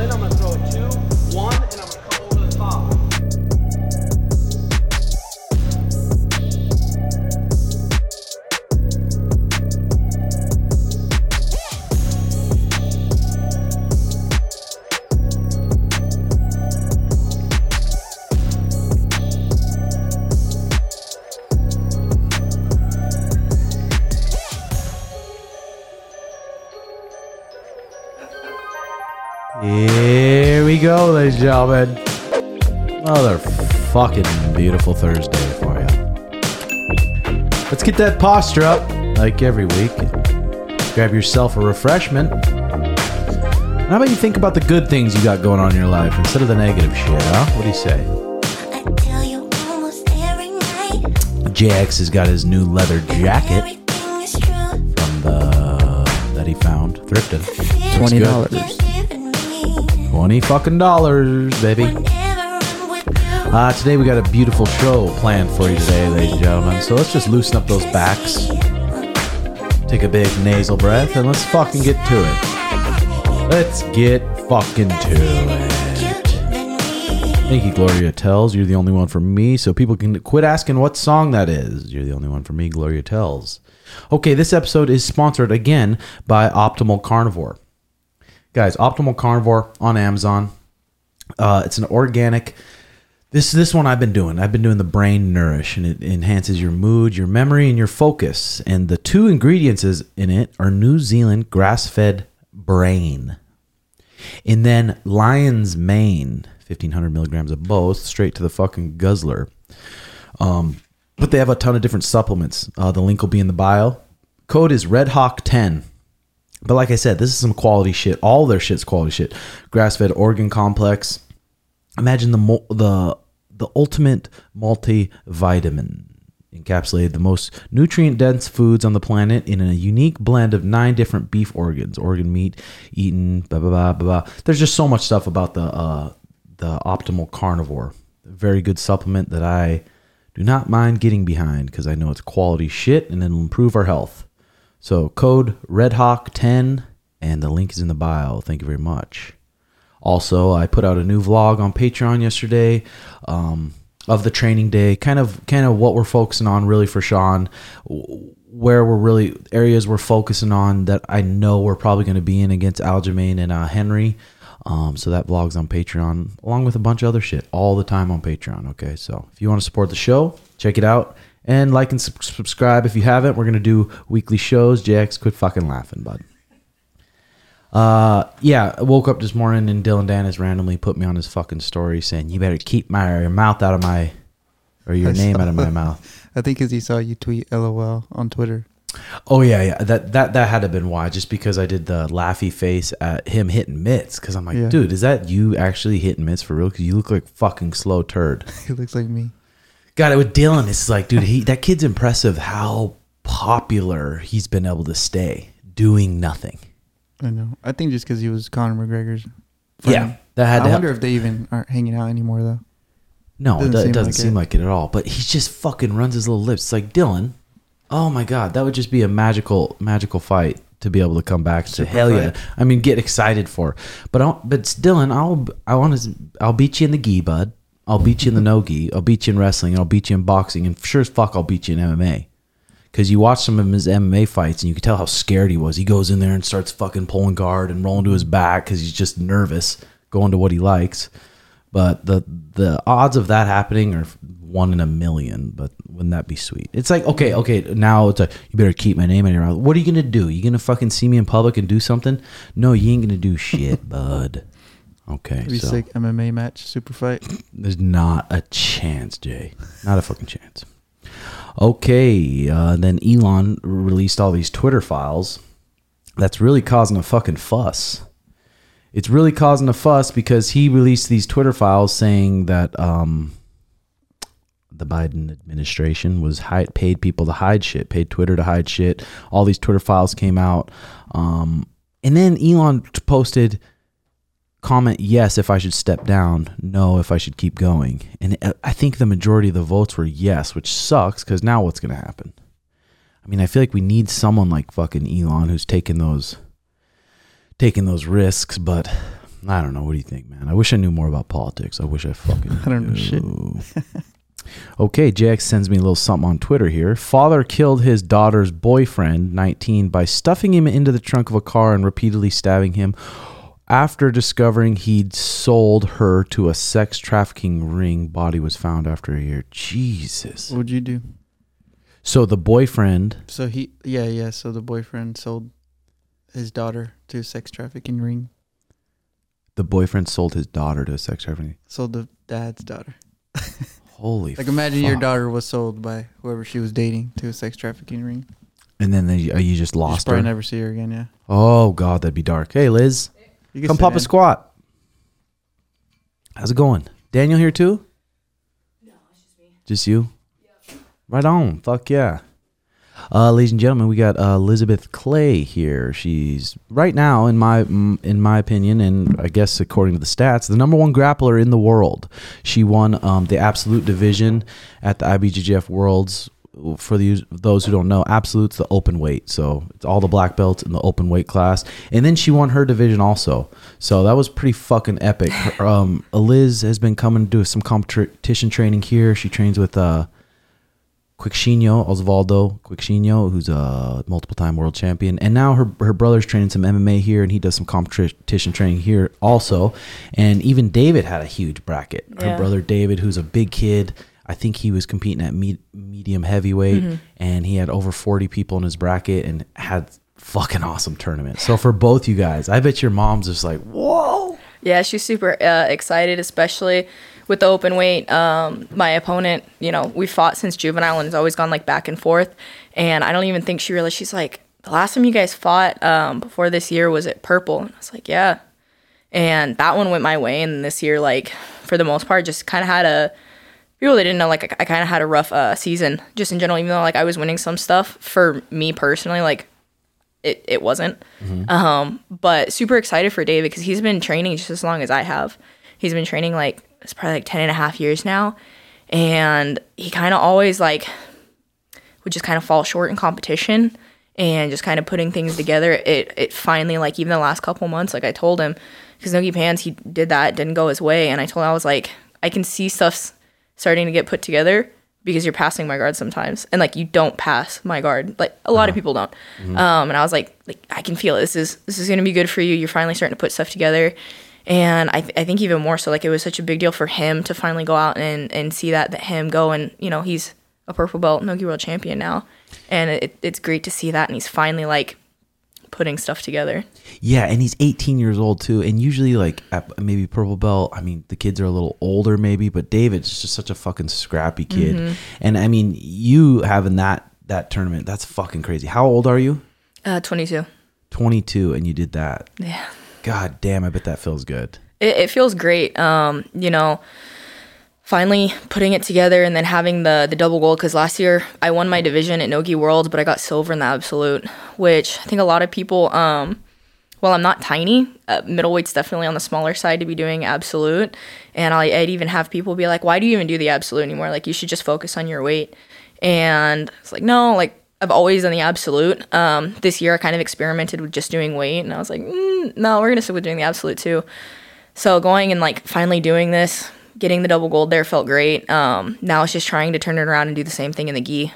in, I'm gonna throw it two, one, and I'm go, ladies and gentlemen. Another fucking beautiful Thursday for you. Let's get that posture up, like every week. Grab yourself a refreshment. How about you think about the good things you got going on in your life instead of the negative shit, huh? What do you say? I tell you almost every night. JX has got his new leather jacket Everything is true. from the that he found thrifted. $20. Good. You're giving me Twenty fucking dollars, baby. Uh, today we got a beautiful show planned for you today, ladies and gentlemen. So let's just loosen up those backs, take a big nasal breath, and let's fucking get to it. Let's get fucking to it. Thank you, Gloria Tells. You're the only one for me, so people can quit asking what song that is. You're the only one for me, Gloria Tells. Okay, this episode is sponsored again by Optimal Carnivore. Guys, Optimal Carnivore on Amazon. Uh, it's an organic. This this one I've been doing. I've been doing the Brain Nourish, and it enhances your mood, your memory, and your focus. And the two ingredients in it are New Zealand grass-fed brain, and then lion's mane, fifteen hundred milligrams of both, straight to the fucking guzzler. Um, but they have a ton of different supplements. Uh, the link will be in the bio. Code is RedHawk10. But like I said, this is some quality shit. All their shit's quality shit. Grass-fed organ complex. Imagine the the the ultimate multivitamin encapsulated the most nutrient dense foods on the planet in a unique blend of nine different beef organs organ meat eaten blah blah blah blah, blah. there's just so much stuff about the uh the optimal carnivore very good supplement that i do not mind getting behind because i know it's quality shit and it'll improve our health so code redhawk10 and the link is in the bio thank you very much also, I put out a new vlog on Patreon yesterday um, of the training day, kind of kind of what we're focusing on really for Sean, where we're really areas we're focusing on that I know we're probably going to be in against Aljamain and uh, Henry. Um, so that vlog's on Patreon, along with a bunch of other shit, all the time on Patreon. Okay, so if you want to support the show, check it out and like and sub- subscribe if you haven't. We're gonna do weekly shows. JX, quit fucking laughing, bud. Uh, yeah, I woke up this morning and Dillon Danis randomly put me on his fucking story saying, "You better keep my your mouth out of my, or your I name out of my mouth." I think because he saw you tweet LOL on Twitter. Oh yeah, yeah. That that that had to have been why. Just because I did the laughy face at him hitting mitts, because I'm like, Yeah. dude, is that you actually hitting mitts for real? Because you look like fucking slow turd. he looks like me. Got it with Dillon. It's like, dude, he that kid's impressive. How popular he's been able to stay doing nothing. I know. I think just because he was Conor McGregor's. Yeah, that had I wonder if they even aren't hanging out anymore though. No, it Doesn't it seem doesn't like seem it. like it at all. But he just fucking runs his little lips. It's like Dillon. Oh my god, that would just be a magical, magical fight to be able to come back to. Hell yeah! I mean, get excited for. But I'll, but Dillon, I'll I want to I'll beat you in the gi, bud. I'll beat you in the no gi. I'll beat you in wrestling. I'll beat you in boxing, and sure as fuck, I'll beat you in MMA. Because you watch some of his MMA fights, and you can tell how scared he was. He goes in there and starts fucking pulling guard and rolling to his back because he's just nervous, going to what he likes. But the the odds of that happening are one in a million. But wouldn't that be sweet? It's like okay, okay. Now it's like you better keep my name in your mouth. What are you gonna do? You gonna fucking see me in public and do something? No, you ain't gonna do shit, bud. Okay, so sick MMA match, super fight. there's not a chance, Jay. Not a fucking chance. Okay, uh, then Elon released all these Twitter files. That's really causing a fucking fuss. It's really causing a fuss because he released these Twitter files saying that um, the Biden administration was hide, paid people to hide shit, paid Twitter to hide shit. All these Twitter files came out, um, and then Elon posted comment yes if I should step down, no if I should keep going. And I think the majority of the votes were yes, which sucks because now what's going to happen? I mean, I feel like we need someone like fucking Elon who's taking those taking those risks, but I don't know. What do you think, man? I wish I knew more about politics. I wish I fucking. I don't know knew. okay, JX sends me a little something on Twitter here. Father killed his daughter's boyfriend, 19, by stuffing him into the trunk of a car and repeatedly stabbing him. After discovering he'd sold her to a sex trafficking ring, body was found after a year. Jesus. What'd you do? So the boyfriend, So he, yeah, yeah. So the boyfriend sold his daughter to a sex trafficking ring. the boyfriend sold his daughter to a sex trafficking. Ring. Sold the dad's daughter. Holy. Like imagine your daughter was sold by whoever she was dating to a sex trafficking ring. And then they, uh, you just You lost probably her. never see her again. Yeah. Oh God, that'd be dark. Hey Liz, You can come sit pop a squat. How's it going? Daniel here too? No, it's just me. Just you? Yeah. Right on. Fuck yeah. Uh, ladies and gentlemen, we got uh, Elisabeth Clay here. She's right now, in my in my opinion, and I guess according to the stats, the number one grappler in the world. She won um, the absolute division at the IBJJF Worlds. For the, those who don't know, absolute's the open weight, so it's all the black belts in the open weight class. And then she won her division also, so that was pretty fucking epic. Her, um, Liz has been coming to do some competition training here. She trains with uh, Queixinho, Osvaldo Queixinho, who's a multiple time world champion. And now her, her brother's training some MMA here, and he does some competition training here also. And even David had a huge bracket. Her Yeah. brother David, who's a big kid, I think he was competing at me- medium heavyweight, Mm-hmm. and he had over 40 people in his bracket and had fucking awesome tournament. So for both you guys, I bet your mom's just like, whoa. Yeah, she's super uh, excited, especially with the open weight. Um, my opponent, you know, we fought since juvenile and it's always gone like back and forth. And I don't even think she realized she's like, the last time you guys fought um, before this year was at Purple. And I was like, yeah. And that one went my way. And this year, like, for the most part, just kind of had a people that didn't know like i, I kind of had a rough uh, season just in general even though like i was winning some stuff for me personally like it, it wasn't. Um but super excited for david because he's been training just as long as i have. He's been training like it's probably like 10 and a half years now. And he kind of always like would just kind of fall short in competition and just kind of putting things together. It it finally like even the last couple months like i told him because nogi pants he did that didn't go his way. And i told him i was like i can see stuff's starting to get put together because you're passing my guard sometimes. And like you don't pass my guard. Like a lot of people don't. Um and i was like like i can feel it. This is this is going to be good for you. You're finally starting to put stuff together. And I, th- I think even more so like it was such a big deal for him to finally go out and and see that that him go and you know he's a purple belt nogi world champion now. And it, it's great to see that. And he's finally like putting stuff together Yeah, and he's 18 years old too. And usually, like at maybe purple belt, I mean, the kids are a little older, maybe, but David's just such a fucking scrappy kid. Mm-hmm. And I mean, you having that that tournament, that's fucking crazy. How old are you? uh 22 22, and you did that. yeah God damn, I bet that feels good. it, it feels great. Um, you know, finally putting it together and then having the the double gold because last year I won my division at Nogi Worlds, but I got silver in the absolute, which I think a lot of people. Um, well, I'm not tiny. Uh, middleweight's definitely on the smaller side to be doing absolute, and I, I'd even have people be like, "Why do you even do the absolute anymore? Like, you should just focus on your weight." And it's like, no, like I've always done the absolute. Um, this year I kind of experimented with just doing weight, and I was like, mm, no, we're gonna stick with doing the absolute too. So going and like finally doing this, getting the double gold there felt great. Um, now it's just trying to turn it around and do the same thing in the gi.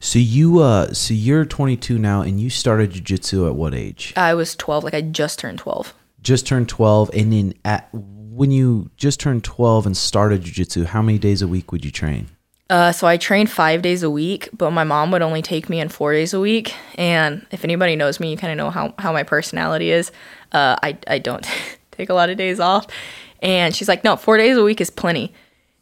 So you, uh, so you're 22 now, and you started jujitsu at what age? I was 12, like I just turned 12. Just turned 12, and then at when you just turned 12 and started jujitsu, how many days a week would you train? Uh, so I trained five days a week, but my mom would only take me in four days a week. And if anybody knows me, you kind of know how, how my personality is. Uh, I, I don't take a lot of days off. And she's like, no, four days a week is plenty.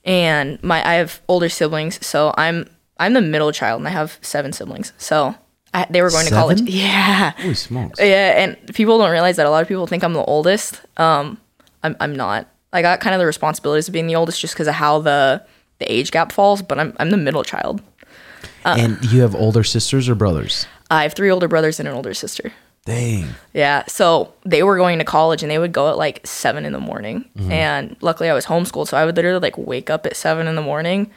And my I have older siblings, so I'm I'm the middle child, and I have seven siblings. So I, they were going to college. Yeah, Holy smokes! yeah. And people don't realize that a lot of people think I'm the oldest. Um, I'm I'm not. I got kind of the responsibilities of being the oldest just because of how the the age gap falls, but I'm I'm the middle child. Uh. and you have older sisters or brothers? I have three older brothers and an older sister. Dang. Yeah. So they were going to college and they would go at like seven in the morning. Mm-hmm. And luckily I was homeschooled. So I would literally like wake up at seven in the morning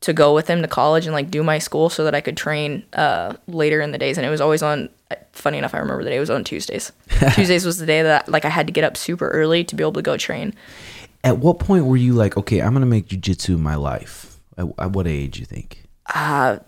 to go with them to college and like do my school so that I could train uh, later in the days. And it was always on, funny enough, I remember the day it was on Tuesdays. Tuesdays was the day that like I had to get up super early to be able to go train. At what point were you like, okay, I'm gonna make jujitsu my life? At, at what age you think? Uh,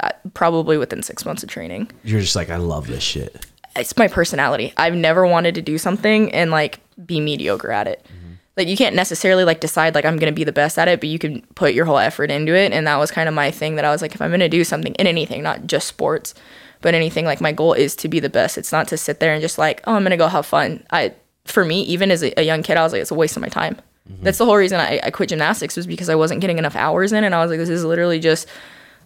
uh, probably within six months of training. You're just like, I love this shit. It's my personality. I've never wanted to do something and like be mediocre at it. Mm-hmm. Like you can't necessarily like decide like I'm gonna be the best at it, but you can put your whole effort into it. And that was kind of my thing that I was like, if I'm gonna do something in anything, not just sports, but anything, like my goal is to be the best. It's not to sit there and just like, oh, I'm gonna go have fun. I for me, even as a, a young kid, I was like, it's a waste of my time. Mm-hmm. That's the whole reason I, I quit gymnastics was because I wasn't getting enough hours in, and I was like, this is literally just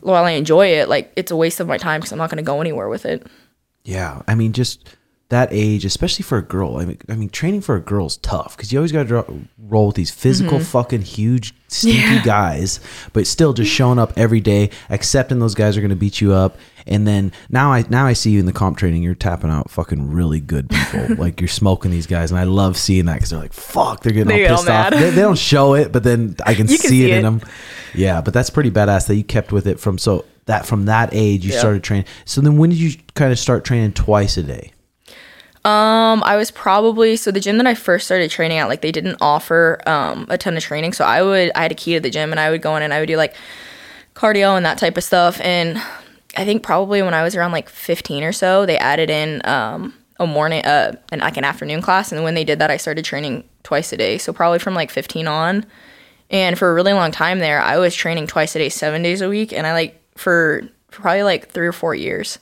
while I enjoy it, like it's a waste of my time because I'm not gonna go anywhere with it. Yeah, I mean, just that age, especially for a girl. I mean, I mean, training for a girl is tough because you always got to roll with these physical, fucking huge, stinky Mm-hmm. Yeah. guys, but still just showing up every day, accepting those guys are going to beat you up, and then now I now I see you in the comp training. You're tapping out fucking really good people, like you're smoking these guys, and I love seeing that because they're like, fuck, they're getting They all get all pissed off. They, they don't show it, but then I can, see, see it in them. Yeah, but that's pretty badass that you kept with it from so that from that age you Yeah. started training. So then when did you kind of start training twice a day? Um, I was probably so the gym that I first started training at, like they didn't offer um a ton of training. So I would I had a key to the gym and I would go in and I would do like cardio and that type of stuff. And I think probably when I was around like 15 or so, they added in um a morning uh and like an afternoon class. And when they did that, I started training twice a day. So probably from like 15 on. And for a really long time there, I was training twice a day, seven days a week. And I like for, probably like three or four years.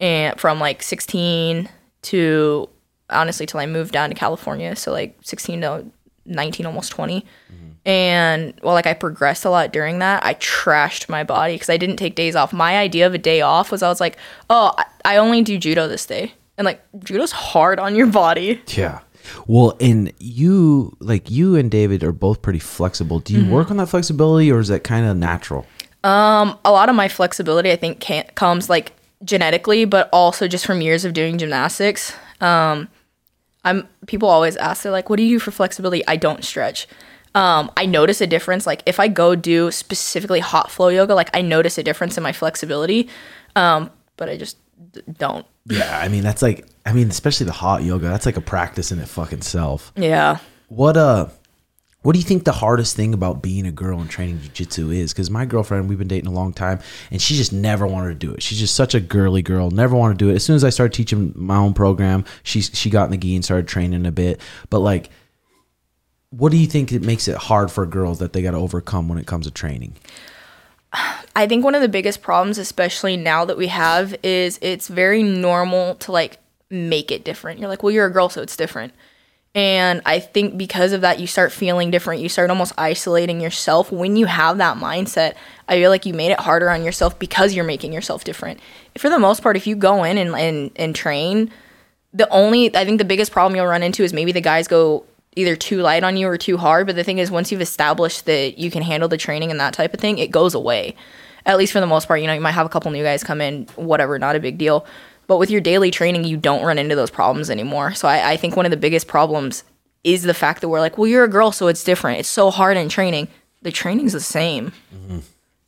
And from like 16 to honestly till I moved down to California. So like 16 to 19, almost 20. Mm-hmm. And well, like I progressed a lot during that. I trashed my body because I didn't take days off. My idea of a day off was I was like, oh, I- I only do judo this day. And like judo's hard on your body. Yeah. Well, and you like you and David are both pretty flexible. Do you mm-hmm. work on that flexibility or is that kind of natural? A lot of my flexibility i think can comes like genetically but also just from years of doing gymnastics um i'm people always ask they're like what do you do for flexibility i don't stretch um i notice a difference like if i go do specifically hot flow yoga like i notice a difference in my flexibility um but i just d- don't Yeah, I mean that's like I mean especially the hot yoga. That's like a practice in it fucking self. yeah What uh what do you think the hardest thing about being a girl and training jiu-jitsu is? Because my girlfriend, we've been dating a long time, and she just never wanted to do it. She's just such a girly girl, never wanted to do it. As soon as I started teaching my own program, she she got in the gi and started training a bit. But like, what do you think it makes it hard for girls that they got to overcome when it comes to training? I think one of the biggest problems, especially now that we have, is it's very normal to like make it different. You're like, well, you're a girl, so it's different. And I think because of that, you start feeling different. You start almost isolating yourself. When you have that mindset, I feel like you made it harder on yourself because you're making yourself different. For the most part, if you go in and, and, and train, the only, I think the biggest problem you'll run into is maybe the guys go either too light on you or too hard. But the thing is, once you've established that you can handle the training and that type of thing, it goes away. At least for the most part, you know, you might have a couple new guys come in, whatever, not a big deal. But with your daily training, you don't run into those problems anymore. So I, I think one of the biggest problems is the fact that we're like, well, you're a girl, so it's different. It's so hard in training. The training's the same.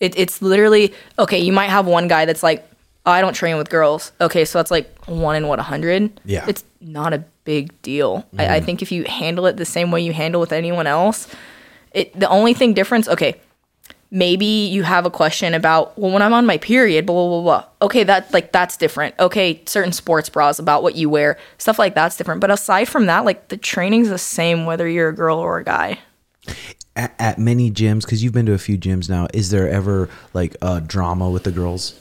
It, it's literally okay. You might have one guy that's like, oh, I don't train with girls. Okay, so that's like one in what a hundred. Yeah. it's not a big deal. I, I mm-hmm. think if you handle it the same way you handle with anyone else, it the only thing difference. Okay, maybe you have a question about well, when I'm on my period, blah blah blah. blah. Okay, that like that's different. Okay, certain sports bras about what you wear, stuff like that's different. But aside from that, like the training's the same whether you're a girl or a guy. At, at many gyms, because you've been to a few gyms now, is there ever like a drama with the girls?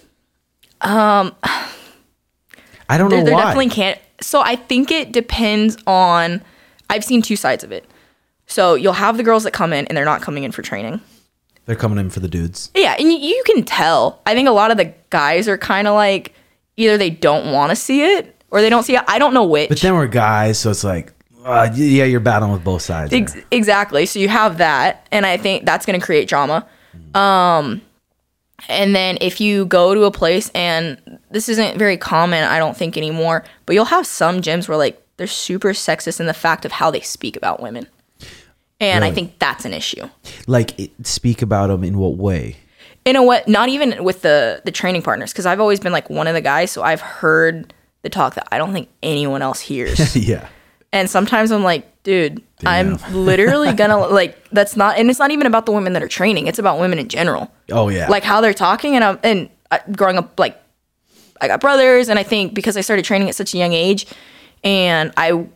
Um, I don't there, know there why. definitely can't. So I think it depends on. I've seen two sides of it. So you'll have the girls that come in and they're not coming in for training. They're coming in for the dudes. Yeah, and you, can tell. I think a lot of the guys are kind of like either they don't want to see it or they don't see it. I don't know which. But then we're guys, so it's like, uh, yeah, you're battling with both sides. Ex- exactly. So you have that, and I think that's going to create drama. Um, and then if you go to a place, and this isn't very common, I don't think anymore, but you'll have some gyms where like they're super sexist in the fact of how they speak about women, and I think that's an issue. Like, it, speak about them in what way? in a way not even with the the training partners because i've always been like one of the guys so i've heard the talk that I don't think anyone else hears. yeah. and sometimes I'm like, dude, I'm literally gonna like that's not and it's not even about the women that are training. It's about women in general. Oh yeah. Like how they're talking and I'm and uh, growing up like I got brothers and I think because I started training at such a young age and I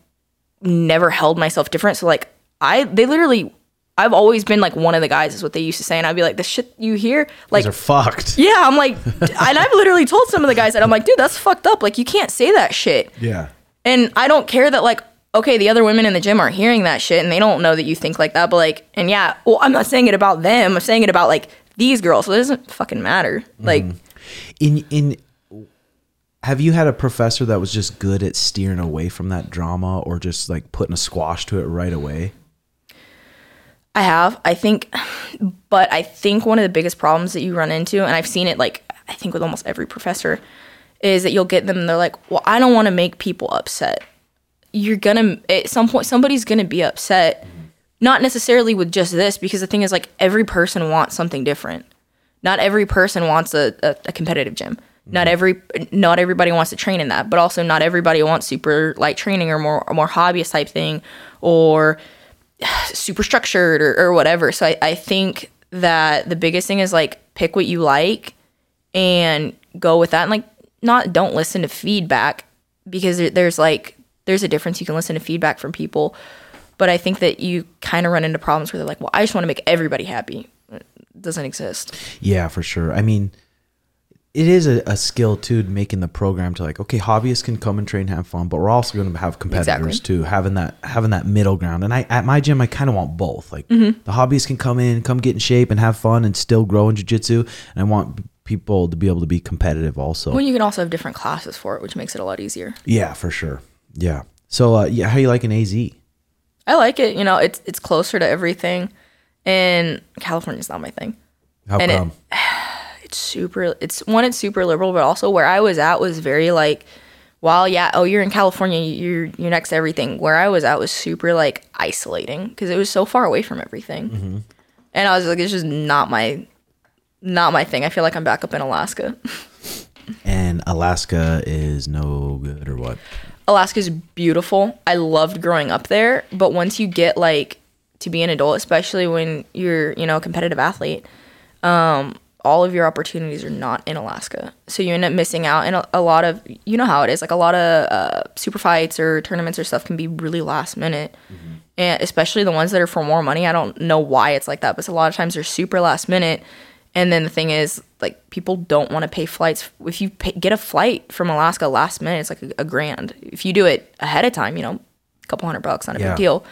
never held myself different. So like I they literally I've always been like one of the guys is what they used to say and I'd be like the shit you hear like These are fucked. yeah, I'm like, and I've literally told some of the guys that I'm like, dude, that's fucked up. Like, you can't say that shit. Yeah. And I don't care that, like, okay, the other women in the gym are hearing that shit and they don't know that you think like that. But, like, and yeah, well, I'm not saying it about them. I'm saying it about, like, these girls. So it doesn't fucking matter. Mm-hmm. Like, In in have you had a professor that was just good at steering away from that drama or just like putting a squash to it right away? I have. I think, but I think one of the biggest problems that you run into, and I've seen it like I think with almost every professor, is that you'll get them. and They're like, "Well, I don't want to make people upset." You're gonna at some point somebody's gonna be upset, not necessarily with just this, because the thing is like every person wants something different. Not every person wants a, a, a competitive gym. Not mm-hmm. every not everybody wants to train in that, but also not everybody wants super light training or more or more hobbyist type thing, or super structured or, or whatever. So I, I think that the biggest thing is like pick what you like and go with that. And like not don't listen to feedback because there's like there's a difference. You can listen to feedback from people. But i think that you kind of run into problems where they're like well i just want to make everybody happy. It doesn't exist. Yeah, for sure. I mean, it is a, a skill too, making the program to like, okay, hobbyists can come and train, have fun, but we're also going to have competitors Exactly. too, having that having that middle ground. And I at my gym, I kind of want both. Like Mm-hmm. the hobbyists can come in, come get in shape, and have fun, and still grow in jujitsu. And I want people to be able to be competitive also. well you can also have different classes for it which makes it a lot easier yeah, for sure. Yeah. So uh, yeah, how you like an AZ? i like it you know it's it's closer to everything and california's not my thing How And it- come? it's super it's one it's super liberal but also where i was at was very like while yeah oh you're in california you're you're next to everything where i was at was super like isolating because it was so far away from everything and i was like it's just not my not my thing i feel like i'm back up in alaska and Alaska is no good or what? Alaska's beautiful. I loved growing up there, but once you get like to be an adult, especially when you're, you know, a competitive athlete, um, all of your opportunities are not in Alaska. So you end up missing out and a, a lot of you know how it is, like a lot of uh, super fights or tournaments or stuff can be really last minute. And especially the ones that are for more money. I don't know why it's like that, but a lot of times they're super last minute. And then the thing is, like, people don't want to pay flights. If you pay, get a flight from Alaska last minute, it's like a, a grand. If you do it ahead of time, you know, a couple hundred bucks, not a Yeah. big deal.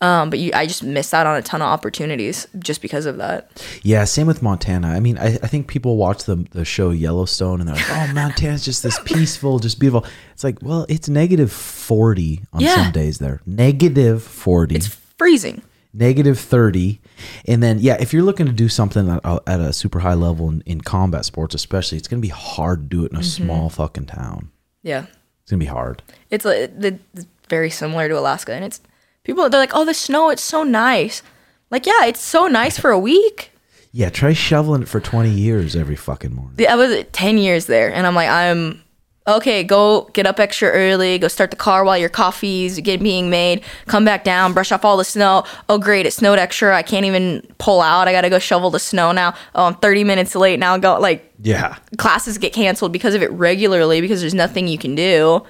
Um, but you, I just missed out on a ton of opportunities just because of that. Yeah, same with Montana. I mean, I, I think people watch the the show Yellowstone and they're like, "Oh, Montana's just this peaceful, just beautiful." It's like, well, it's negative forty on Yeah. some days there. Negative forty, It's freezing. negative thirty, and then yeah, if you're looking to do something at, a- at a super high level in, in combat sports, especially, it's gonna be hard to do it in a Mm-hmm. small fucking town. Yeah. It's gonna be hard. It's like it's very similar to Alaska, and it's people. They're like, "Oh, the snow, it's so nice." Like, yeah, it's so nice for a week. Yeah, try shoveling it for twenty years every fucking morning. I was 10 years there and I'm like I'm okay go get up extra early go start the car while your coffee's get being made come back down brush off all the snow oh great it snowed extra I can't even pull out I gotta go shovel the snow now oh I'm 30 minutes late now go like Yeah. classes get canceled because of it regularly because there's nothing you can do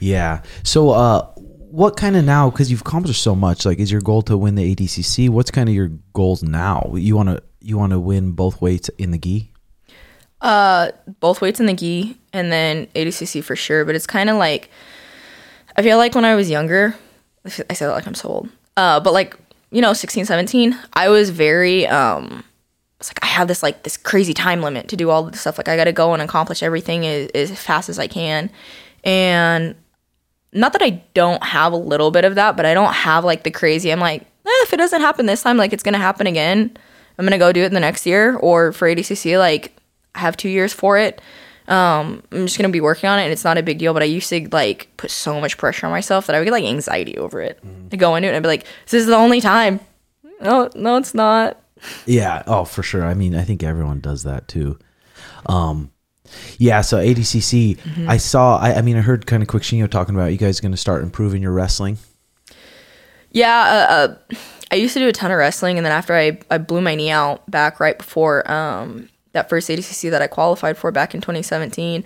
Yeah. So, uh, what kind of now? Because you've accomplished so much. Like, is your goal to win the ADCC? What's kind of your goals now? You want to you want to win both weights in the gi? Uh, both weights in the gi and then ADCC for sure. But it's kind of like I feel like when I was younger, I that like I'm so old. Uh, but like you know, 16, 17, I was very um. It's like I have this like this crazy time limit to do all the stuff. Like I got to go and accomplish everything as, as fast as I can, and not that I don't have a little bit of that, but I don't have like the crazy. I'm like, eh, if it doesn't happen this time, like it's gonna happen again. I'm gonna go do it the next year, or for ADCC, like I have two years for it. Um, I'm just gonna be working on it, and it's not a big deal. But I used to like put so much pressure on myself that I would get like anxiety over it. To go into it and I'd be like, "This is the only time." No, no, it's not. Yeah. Oh, for sure. I mean, I think everyone does that too. Um, Yeah, so ADCC, Mm-hmm. I saw. I, I mean, I heard kind of Queixinho talking about you guys going to start improving your wrestling. Yeah, uh, uh, I used to do a ton of wrestling, and then after I, I blew my knee out back right before um, that first ADCC that I qualified for back in 2017,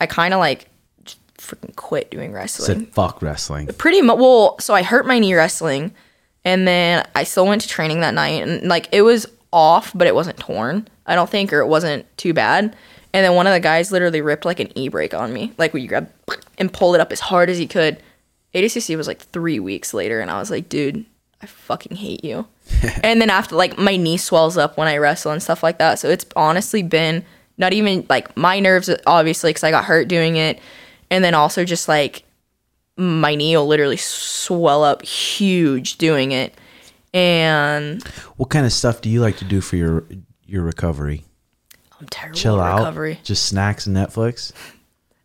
I kind of like freaking quit doing wrestling. Said fuck wrestling. Pretty much. Well, so I hurt my knee wrestling, and then I still went to training that night, and like it was off, but it wasn't torn. I don't think, or it wasn't too bad. And then one of the guys literally ripped like an e brake on me, like where you grab and pull it up as hard as he could. ADCC was like three weeks later, and I was like, dude, I fucking hate you. and then after, like, my knee swells up when I wrestle and stuff like that. So it's honestly been not even like my nerves, obviously, because I got hurt doing it. And then also just like my knee will literally swell up huge doing it. And What kind of stuff do you like to do for your your recovery? I'm terrible Chill at out, just snacks and Netflix.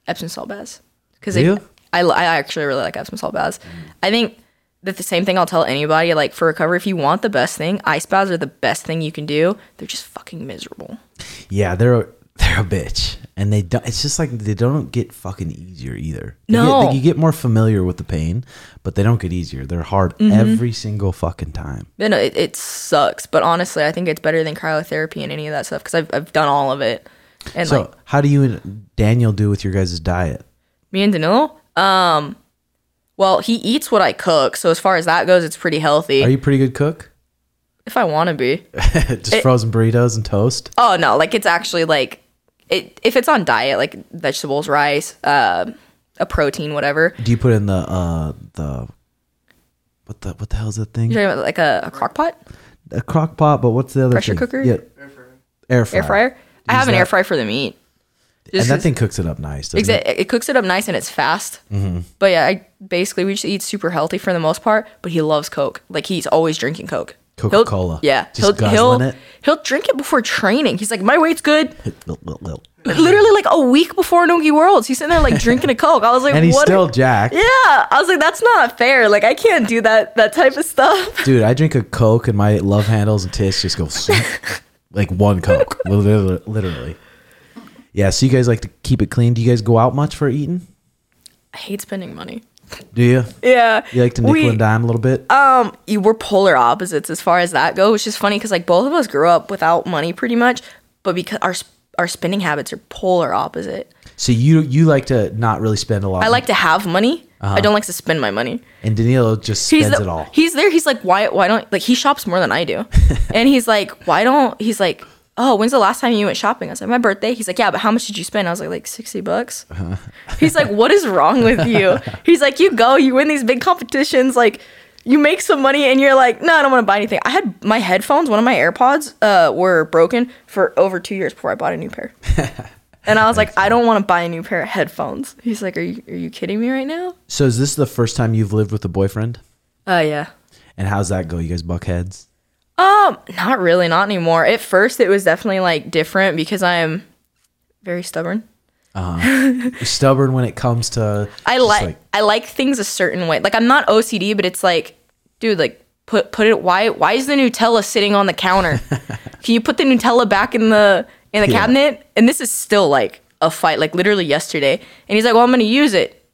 Epsom salt baths. Because you? I, I actually really like Epsom salt baths. I think that the same thing I'll tell anybody, like for recovery, if you want the best thing, ice baths are the best thing you can do. They're just fucking miserable. Yeah, they're a, they're a bitch, and they don't. It's just like they don't get fucking easier either. You No. get, you get more familiar with the pain, but they don't get easier. They're hard Mm-hmm. every single fucking time. You know, it, it sucks. But honestly, I think it's better than cryotherapy and any of that stuff because I've, I've done all of it. And So, like how do you and Daniel do with your guys' diet? me and Danilo, um, well, he eats what I cook. So as far as that goes, it's pretty healthy. Are you a pretty good cook? if I want to be. just frozen burritos and toast. Oh no, like it's actually like it if it's on diet, like vegetables, rice, uh, a protein, whatever. Do you put in the uh the what the what the hell's that thing? You're talking about like a, a crock pot, A crock pot, but what's the other Pressure thing? cooker? Yeah, air fryer. air fryer. I Use have an air fryer for the meat. and Just that 'cause- thing cooks it up nice. Doesn't Exa- it? it cooks it up nice and it's fast. Mm-hmm. But yeah, I basically we just eat super healthy for the most part. But he loves Coke. Like he's always drinking Coke. He'll- Coca-Cola. Yeah, Just he'll guzzling he'll it? he'll drink it before training. He's like, my weight's good. Literally like a week before Nogi Worlds, he's sitting there like drinking a Coke. I was like, and he's what? still jacked. yeah, I was like, that's not fair. Like I can't do that that type of stuff. Dude, I drink a Coke and my love handles and tits just go like one Coke, literally. Yeah, so you guys like to keep it clean. Do you guys go out much for eating? I hate spending money. Do you? Yeah, You like to nickel we, and dime a little bit? Um, you were polar opposites as far as that goes, which is funny because like both of us grew up without money pretty much, but because our our spending habits are polar opposite. so you you like to not really spend a lot. I like to have money. I don't like to spend my money. and Danilo just spends the- it all. he's there. He's like, why why don't like he shops more than I do, and he's like, why don't he's like, oh, when's the last time you went shopping? I was like, my birthday. He's like, yeah, but how much did you spend? I was like, like sixty bucks. He's like, what is wrong with you? He's like, you go, you win these big competitions, like. You make some money and you're like, no, I don't want to buy anything. I had my headphones, one of my AirPods, uh, were broken for over two years before I bought a new pair. and I was like, I don't want to buy a new pair of headphones. He's like, are you are you kidding me right now? So is this the first time you've lived with a boyfriend? Oh yeah. And how's that go? You guys buck heads? Um, not really, not anymore. At first, it was definitely like different because I'm very stubborn. You're stubborn when it comes to. I just like I like things a certain way. Like I'm not OCD, but it's like, dude, like put put it. Why why is the Nutella sitting on the counter? Can you put the Nutella back in the in the Yeah. cabinet? And this is still like a fight. Like literally yesterday, and he's like, "Well, I'm gonna use it."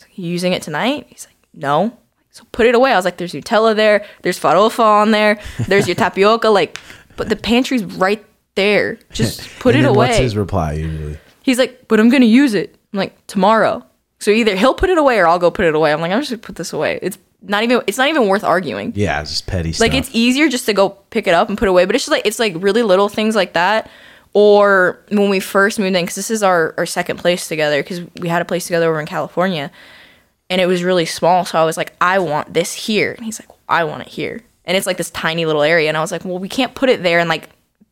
Like, using it tonight?" He's like, "No." So put it away. I was like, "There's Nutella there. There's farofa on there. There's your tapioca. Like, but the pantry's right there. Just put it away." What's his reply usually? He's like, but I'm gonna use it. I'm like, tomorrow. So either he'll put it away or I'll go put it away. I'm like, I'm just gonna put this away. It's not even it's not even worth arguing. Yeah, it's just petty stuff. Like it's easier just to go pick it up and put it away. But it's just like it's like really little things like that. Or when we first moved in, because this is our, our second place together, because we had a place together over in California, and it was really small. So I was like, I want this here, and he's like, I want it here, and it's like this tiny little area, and I was like, well, we can't put it there, and like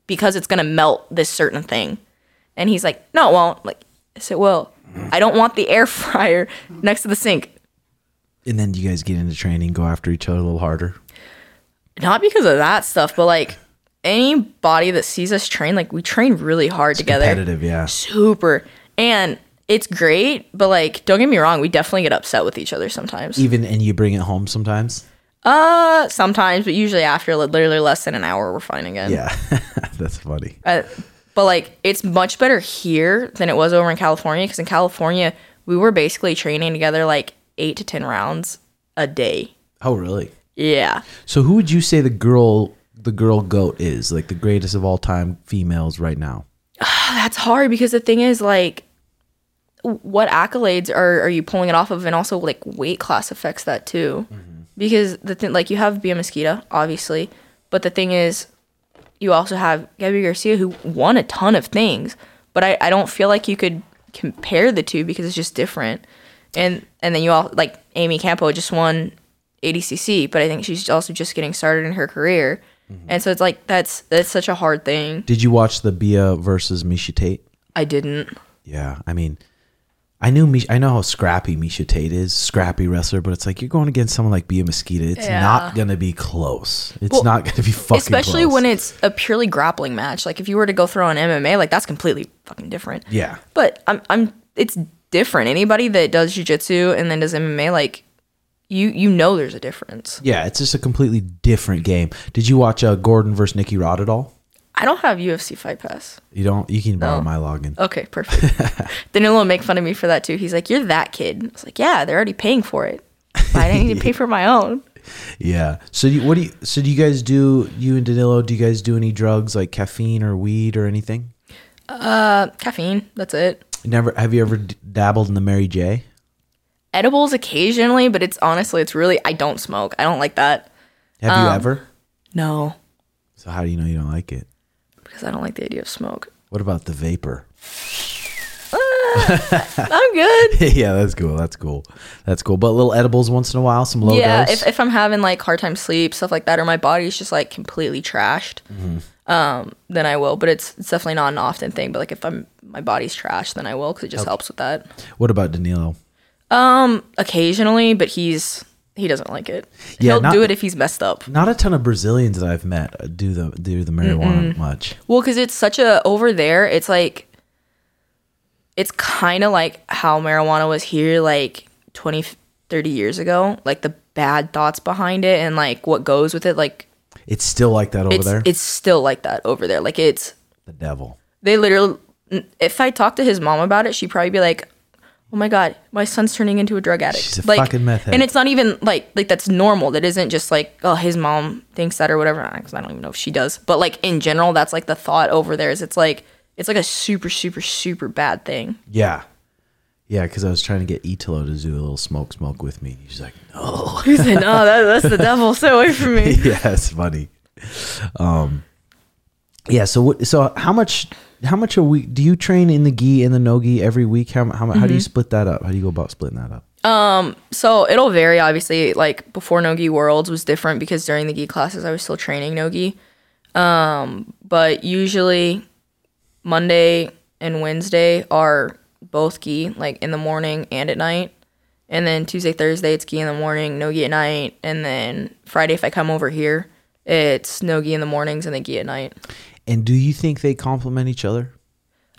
because it's gonna melt this certain thing, and he's like, no, it won't. Like, I said, well, I don't want the air fryer next to the sink. and then you guys get into training, go after each other a little harder. not because of that stuff, but like anybody that sees us train, like we train really hard together. Competitive, yeah. Super. And it's great, but like don't get me wrong, we definitely get upset with each other sometimes. Even and you bring it home sometimes. Uh sometimes, but usually after li- literally less than an hour we're fine again. Yeah, that's funny. Uh, But like it's much better here than it was over in California because in California we were basically training together like eight to ten rounds a day. Oh, really? Yeah. So who would you say the girl the girl goat is? Like the greatest of all time females right now? That's hard because the thing is like what accolades are, are you pulling it off of? And also like weight class affects that too. Mm-hmm. Because the thing like you have Bia Mesquita obviously but the thing is you also have Gabby Garcia who won a ton of things. But I, I don't feel like you could compare the two because it's just different. And and then you all like Amy Campo just won ADCC but I think she's also just getting started in her career. Mm-hmm. And so it's like that's that's such a hard thing. Did you watch the Bia versus Miesha Tate? I didn't. Yeah, I mean, I knew Miesha, I know how scrappy Miesha Tate is, scrappy wrestler, but it's like you're going against someone like Bia Mesquita. It's Yeah. not gonna be close. It's Well, not gonna be fucking especially close. when it's a purely grappling match. Like if you were to go throw an MMA, like that's completely fucking different. yeah, But I'm I'm it's different. Anybody that does jujitsu and then does MMA, like you you know there's a difference. yeah, it's just a completely different game. Did you watch uh, Gordon versus Nicky Rod at all? I don't have UFC Fight Pass. You don't. You can borrow No. my login. Okay, perfect. Danilo will make fun of me for that too. He's like, "You're that kid." I was like, "Yeah, they're already paying for it. I didn't need to pay for my own." Yeah. So do you, what do you? So do you guys do? You and Danilo? Do you guys do any drugs like caffeine or weed or anything? Uh, caffeine. That's it. Never. Have you ever dabbled in the Mary J? Edibles occasionally, but it's honestly, it's really I don't smoke. I don't like that. Have Um, you ever? No, So how do you know you don't like it? Because I don't like the idea of smoke. What about the vapor? I'm good. yeah, that's cool. That's cool. That's cool. But little edibles once in a while, some low yeah, dose. if, if I'm having like hard time sleep, stuff like that, or my body's just like completely trashed, Mm-hmm. um, then I will. But it's it's definitely not an often thing. But like if I'm my body's trashed, then I will because it just helps with that. what about Danilo? Um, Occasionally, but he's he doesn't like it. Yeah, He'll not- do it if he's messed up. Not a ton of Brazilians that I've met do the do the marijuana much. Well, because it's such a over there, it's like it's kind of like how marijuana was here like 20 30 years ago like the bad thoughts behind it and like what goes with it like It's still like that over it's there. it's still like that over there like it's the devil. they literally if i talked to his mom about it she'd probably be like oh my god my son's turning into a drug addict She's a like fucking meth head. and it's not even like like that's normal that isn't just like oh his mom thinks that or whatever because i don't even know if she does but like in general that's like the thought over there is it's like it's like a super super super bad thing Yeah. Yeah, because I was trying to get Italo to do a little smoke smoke with me. He's like, no. he said no that, that's the devil stay away from me yeah, it's funny. Um, yeah. So what? So how much? How much a week do you train in the gi and the no gi every week? How how, how Mm-hmm. do you split that up? How do you go about splitting that up? so it'll vary obviously like before no gi worlds was different because during the gi classes i was still training nogi um but usually monday and wednesday are both gi like in the morning and at night and then tuesday thursday it's gi in the morning no gi at night and then friday if i come over here it's no gi in the mornings and then gi at night And do you think they complement each other?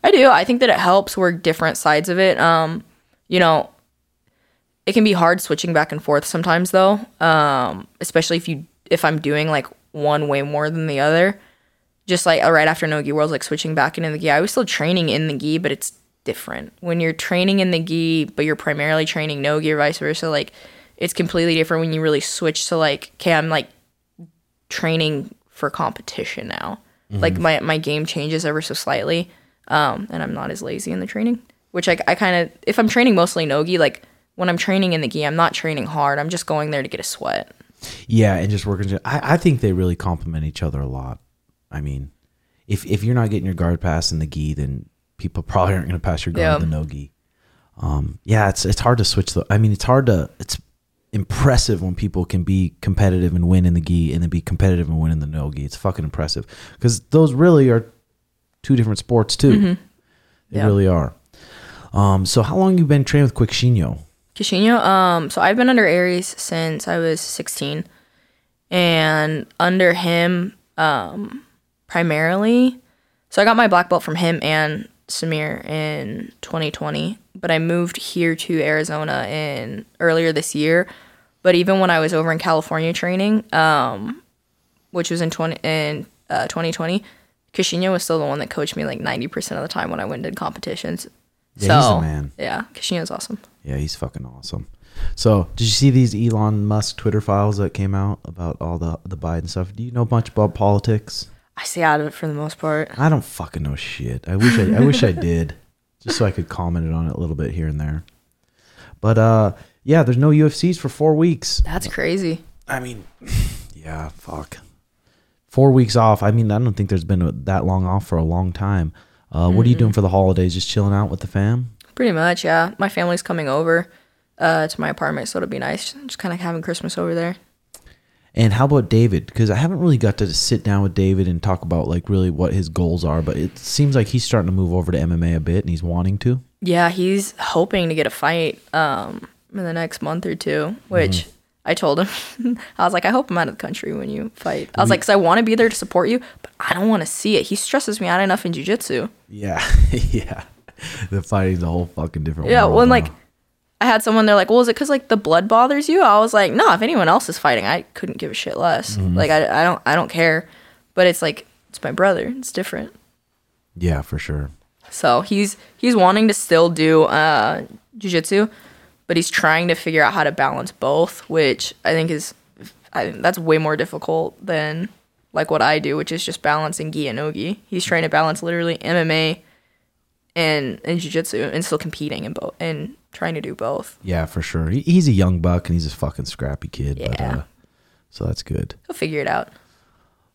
I do. I think that it helps work different sides of it. Um, you know, it can be hard switching back and forth sometimes though. Um, especially if you if I'm doing like one way more than the other. Just like right after Nogi Worlds, like switching back into the gi. I was still training in the gi, but it's different. When you're training in the gi, but you're primarily training Nogi or vice versa, like it's completely different when you really switch to like, okay, I'm like training for competition now. Like my my game changes ever so slightly, um, and I'm not as lazy in the training. Which I I kind of if I'm training mostly nogi, like when I'm training in the gi, I'm not training hard. I'm just going there to get a sweat. Yeah, and just working. I, I think they really complement each other a lot. I mean, if if you're not getting your guard pass in the gi, then people probably aren't going to pass your guard Yeah. in the no gi. Um, yeah, it's it's hard to switch. The, I mean, it's hard to. It's impressive when people can be competitive and win in the gi, and then be competitive and win in the no gi. It's fucking impressive because those really are two different sports too. They Mm-hmm. Yeah. really are. Um, so how long you been training with Queixinho? Queixinho, um, so I've been under ARES since I was 16, and under him, um, primarily. So I got my black belt from him and Samir in 2020, but I moved here to Arizona in earlier this year. But even when I was over in California training, um, which was in 20 in uh, 2020, Queixinho was still the one that coached me like 90% of the time when I went to competitions. Yeah, he's so, the man. Yeah, Queixinho's awesome. Yeah, he's fucking awesome. So, did you see these Elon Musk Twitter files that came out about all the the Biden stuff? Do you know much about politics? I stay out of it for the most part. I don't fucking know shit. I wish I, I wish I did, just so I could comment on it a little bit here and there. But uh, yeah, there's no UFCs for four weeks. That's crazy. I mean, yeah, fuck. Four weeks off. I mean, I don't think there's been a, that long off for a long time. Uh, What are you doing for the holidays? Just chilling out with the fam? Pretty much, yeah. My family's coming over uh, to my apartment, so it'll be nice. Just kind of having Christmas over there. And how about David? Because I haven't really got to sit down with David and talk about like really what his goals are, but it seems like he's starting to move over to MMA a bit, and he's wanting to. Yeah, he's hoping to get a fight um, in the next month or two, which I told him. I was like, I hope I'm out of the country when you fight. I was like, because I want to be there to support you, but I don't want to see it. He stresses me out enough in jujitsu. Yeah, yeah. The fighting's a whole fucking different. Yeah, when now. like I had someone they're like, well, is it because like the blood bothers you? I was like, no. If anyone else is fighting, I couldn't give a shit less. Like I, I don't, I don't care. But it's like it's my brother. It's different. yeah, for sure. So he's he's wanting to still do uh, jujitsu, but he's trying to figure out how to balance both, which I think is I think that's way more difficult than like what I do, which is just balancing gi and no gi. He's trying to balance literally MMA and and jujitsu and still competing in both and trying to do both. Yeah, for sure. He, he's a young buck and he's a fucking scrappy kid. But, Yeah. uh, so that's good. He'll figure it out.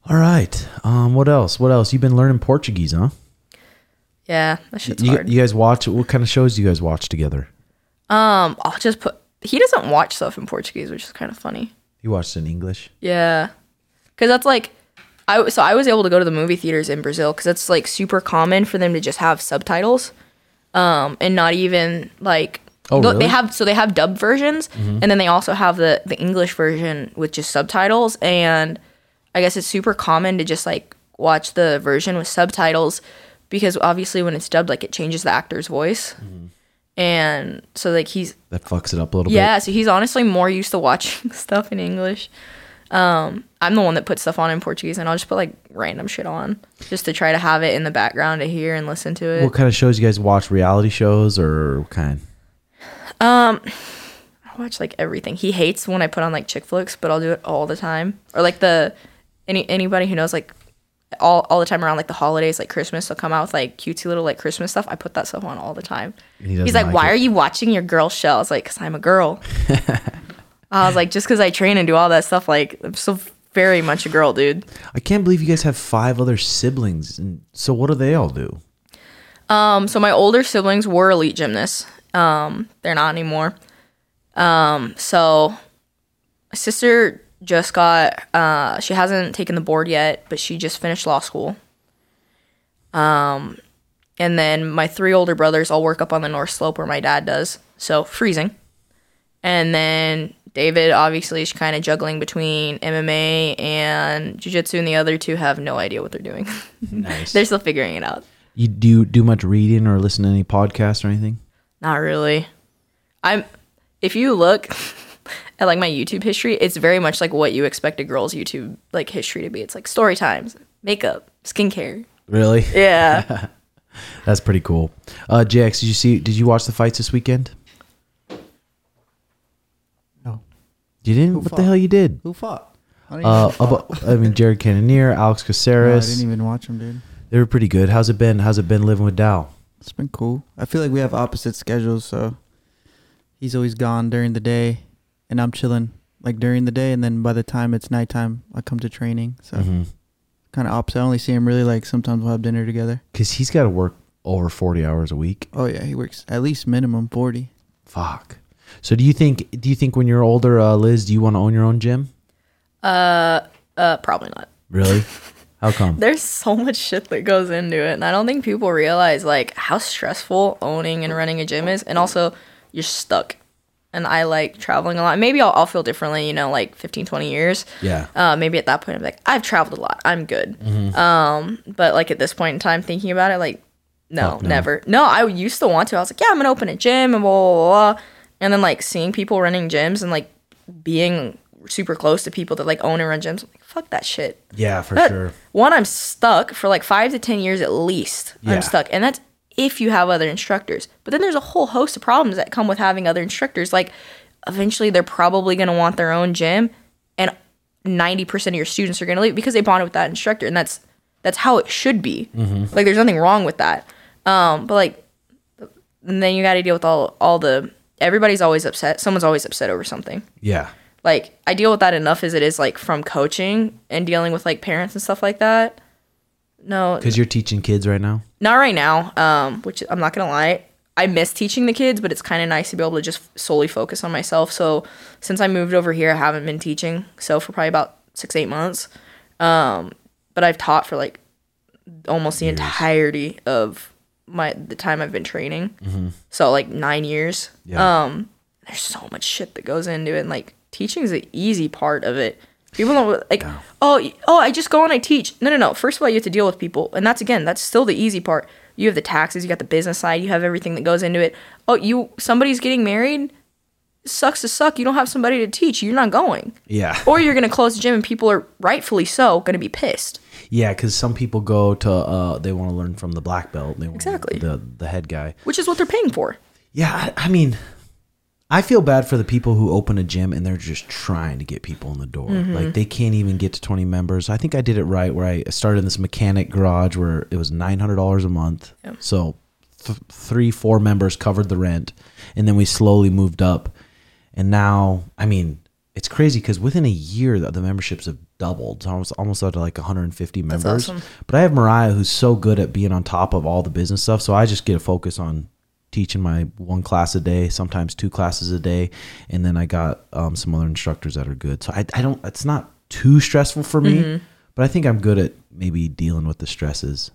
All right. Um, what else? What else? You've been learning Portuguese, huh? Yeah, that shit's You, hard. you guys watch? What kind of shows do you guys watch together? um, I'll just put. He doesn't watch stuff in Portuguese, which is kind of funny. he watched in English? Yeah, because that's like, I so I was able to go to the movie theaters in Brazil because it's like super common for them to just have subtitles, um, and not even like. Oh, really? They have so they have dub versions, and then they also have the the English version with just subtitles. And I guess it's super common to just like watch the version with subtitles because obviously when it's dubbed, like it changes the actor's voice, and so like he's That fucks it up a little yeah, so he's honestly more used to watching stuff in English. Um, I'm the one that puts stuff on in Portuguese, and I'll just put like random shit on just to try to have it in the background to hear and listen to it. What kind of shows you guys watch? Reality shows or what kind? Um, I watch like everything. He hates when I put on like chick flicks, but I'll do it all the time. Or like the any anybody who knows like all all the time around like the holidays, like Christmas, they'll come out with like cutesy little like Christmas stuff. I put that stuff on all the time. He He's like, like "Why it." are you watching your girl show?" I was like, "Cause I'm a girl." I was like, "Just because I train and do all that stuff, like I'm so very much a girl, dude." I can't believe you guys have five other siblings. And so what do they all do? Um, so my older siblings were elite gymnasts. Um, they're not anymore. Um, so my sister just got uh she hasn't taken the board yet, but she just finished law school. Um and then my three older brothers all work up on the North Slope where my dad does. So freezing. And then David obviously is kind of juggling between MMA and jiu-jitsu and the other two have no idea what they're doing. Nice. they're still figuring it out. you do you do much reading or listen to any podcasts or anything? Not really. I'm if you look at like my YouTube history, it's very much like what you expect a girl's YouTube like history to be. It's like story times, makeup, skincare. Really? Yeah. That's pretty cool. Uh, JX, did you see? Did you watch the fights this weekend? No. You didn't? Who what the hell you did? Who fought? I Uh, fought. about, I mean, Jared Cannonier, Alex No, I didn't even watch them, dude. they were pretty good. How's it been? How's it been living with Dow? It's been cool. I feel like we have opposite schedules, so he's always gone during the day, and I'm chilling like during the day, and then by the time it's nighttime, I come to training. So Mhm. kind of opposite. I only see him really like sometimes we'll have dinner together. Cause he's got to work over forty hours a week. Oh yeah, he works at least minimum forty. Fuck. So do you think? Do you think when you're older, uh, Liz, do you want to own your own gym? uh probably not. Really? How come? There's so much shit that goes into it, and I don't think people realize like how stressful owning and running a gym is, and also you're stuck. And I like traveling a lot. Maybe I'll, I'll feel differently, you know, like 15, 20 years. Yeah. uh, maybe at that point I'm like, I've traveled a lot. I'm good. Mm-hmm. Um, but like at this point in time, thinking about it, like, no, Fuck no. never. No, I used to want to. I was like, yeah, I'm gonna open a gym and blah, blah, blah, blah. And then like seeing people running gyms and like being super close to people that like own and run gyms. I'm like, fuck that shit. Yeah, for That- sure. One, I'm stuck for like five to ten years at least. Yeah. I'm stuck, and that's if you have other instructors. But then there's a whole host of problems that come with having other instructors. Like, eventually, they're probably going to want their own gym, and ninety percent of your students are going to leave because they bonded with that instructor, and that's that's how it should be. Like, there's nothing wrong with that. Um, but like, and then you got to deal with all all the. Everybody's always upset. Someone's always upset over something Yeah. like I deal with that enough as it is like from coaching and dealing with like parents and stuff like that. No, Because you're teaching kids right now. not right now. Um, which I'm not gonna lie, I miss teaching the kids, but it's kind of nice to be able to just solely focus on myself. So since I moved over here, I haven't been teaching. So for probably about six eight months, um, but I've taught for like almost the entirety of my the time I've been training. So like nine years. Yeah. Um, there's so much shit that goes into it, and like teaching is the easy part of it. People don't like, oh, oh, I just go and I teach. No, no, no. First of all, you have to deal with people, and that's again, that's still the easy part. You have the taxes, you got the business side, you have everything that goes into it. Oh, you somebody's getting married. Sucks to suck. You don't have somebody to teach. You're not going, Yeah. or you're gonna close the gym, and people are rightfully so gonna be pissed. Yeah, because some people go to uh, they want to learn from the black belt. They want Exactly. the the head guy. which is what they're paying for. Yeah, I, I mean, I feel bad for the people who open a gym and they're just trying to get people in the door. Mm-hmm. Like they can't even get to 20 members. I think I did it right where I started in this mechanic garage where it was $900 a month. Yep. So th- three, four members covered the rent. And then we slowly moved up. And now, I mean, it's crazy because within a year, the, the memberships have doubled. Was almost up to like 150 members. awesome. But I have Mariah who's so good at being on top of all the business stuff. So I just get a focus on teaching my one class a day, sometimes two classes a day. And then I got um, some other instructors that are good. So I, I don't, it's not too stressful for me, Mm-hmm. but I think I'm good at maybe dealing with the stresses.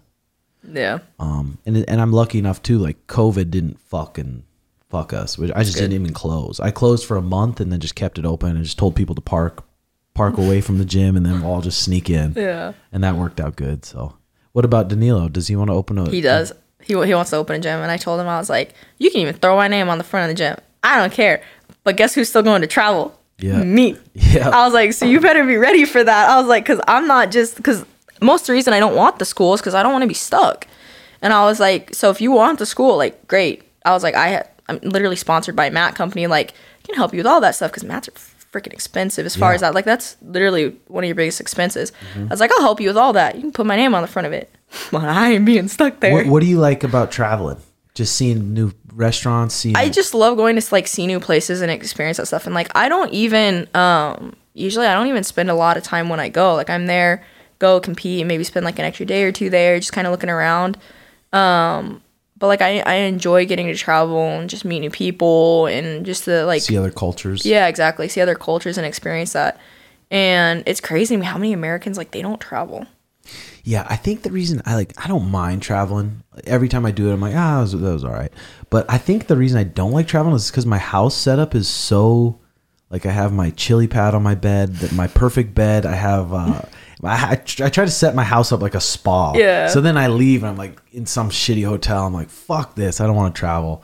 Yeah. Um, and, and I'm lucky enough too, like COVID didn't fucking fuck us. Which I just didn't even close. I closed for a month and then just kept it open and just told people to park, park away from the gym and then we'll all just sneak in. Yeah. And that worked out good. So what about Danilo? Does he want to open a, He does. He he wants to open a gym, and I told him I was like, you can even throw my name on the front of the gym. I don't care. But guess who's still going to travel? Yeah. Me. Yeah. I was like, so you better be ready for that. I was like, because I'm not just because most of the reason I don't want the school is because I don't want to be stuck. And I was like, so if you want the school, like, great. I was like, I I'm literally sponsored by a mat company. Like, can help you with all that stuff because mats are freaking expensive as far Yeah. as that. Like, that's literally one of your biggest expenses. I was like, I'll help you with all that. You can put my name on the front of it. But I ain't being stuck there. What, what do you like about traveling? Just seeing new restaurants, seeing I just love going to like see new places and experience that stuff. And like I don't even um usually I don't even spend a lot of time when I go. Like I'm there, go compete, maybe spend like an extra day or two there, just kind of looking around. Um but like I I enjoy getting to travel and just meet new people and just to like see other cultures. yeah, exactly. See other cultures and experience that. And it's crazy how many Americans like they don't travel. Yeah, I think the reason I like I don't mind traveling. Every time I do it, I'm like, ah, that was, that was all right. But I think the reason I don't like traveling is because my house setup is so like I have my chili pad on my bed, that my perfect bed. I have uh, I, I tr- I try to set my house up like a spa. Yeah. So then I leave and I'm like in some shitty hotel. I'm like, fuck this. I don't want to travel.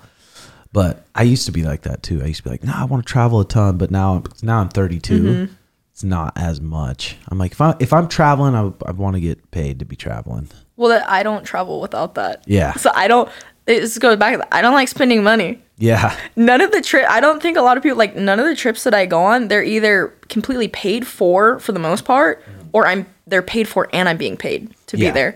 But I used to be like that too. I used to be like, no, I want to travel a ton. But now, now I'm 32. Mm-hmm. It's not as much. I'm like, if I if I'm traveling, I, I want to get paid to be traveling. Well, I don't travel without that. Yeah. So I don't. This goes back. I don't like spending money. Yeah, none of the trip i don't think a lot of people like none of the trips that i go on they're either completely paid for for the most part or i'm they're paid for and i'm being paid to Yeah. be there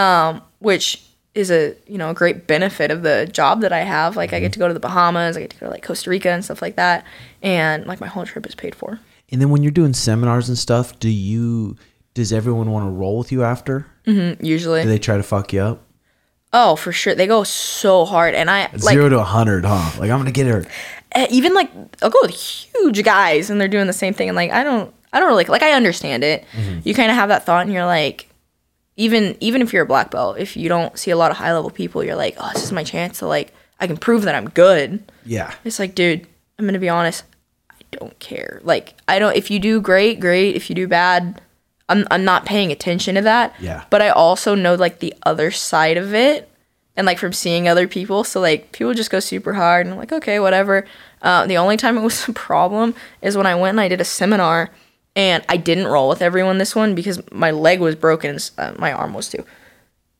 um which is a you know a great benefit of the job that i have like i get to go to the bahamas i get to go to like costa rica and stuff like that and like my whole trip is paid for and then when you're doing seminars and stuff, do you does everyone want to roll with you after? usually Do they try to fuck you up? oh for sure they go so hard and i like Zero to a hundred, huh? Like I'm gonna get her. eh, even like I'll go with huge guys and they're doing the same thing and like I don't I don't really like I understand it. You kind of have that thought and you're like even even if you're a black belt, if you don't see a lot of high level people, you're like, "Oh, this is my chance to like I can prove that I'm good." Yeah, It's like, dude, I'm going to be honest. I don't care. Like I don't if you do great, great. If you do bad, I'm I'm not paying attention to that. Yeah. But I also know like the other side of it and like from seeing other people. So like people just go super hard and I'm like, okay, whatever. Uh, the only time it was a problem is when I went and I did a seminar and I didn't roll with everyone this one because my leg was broken and uh, my arm was too.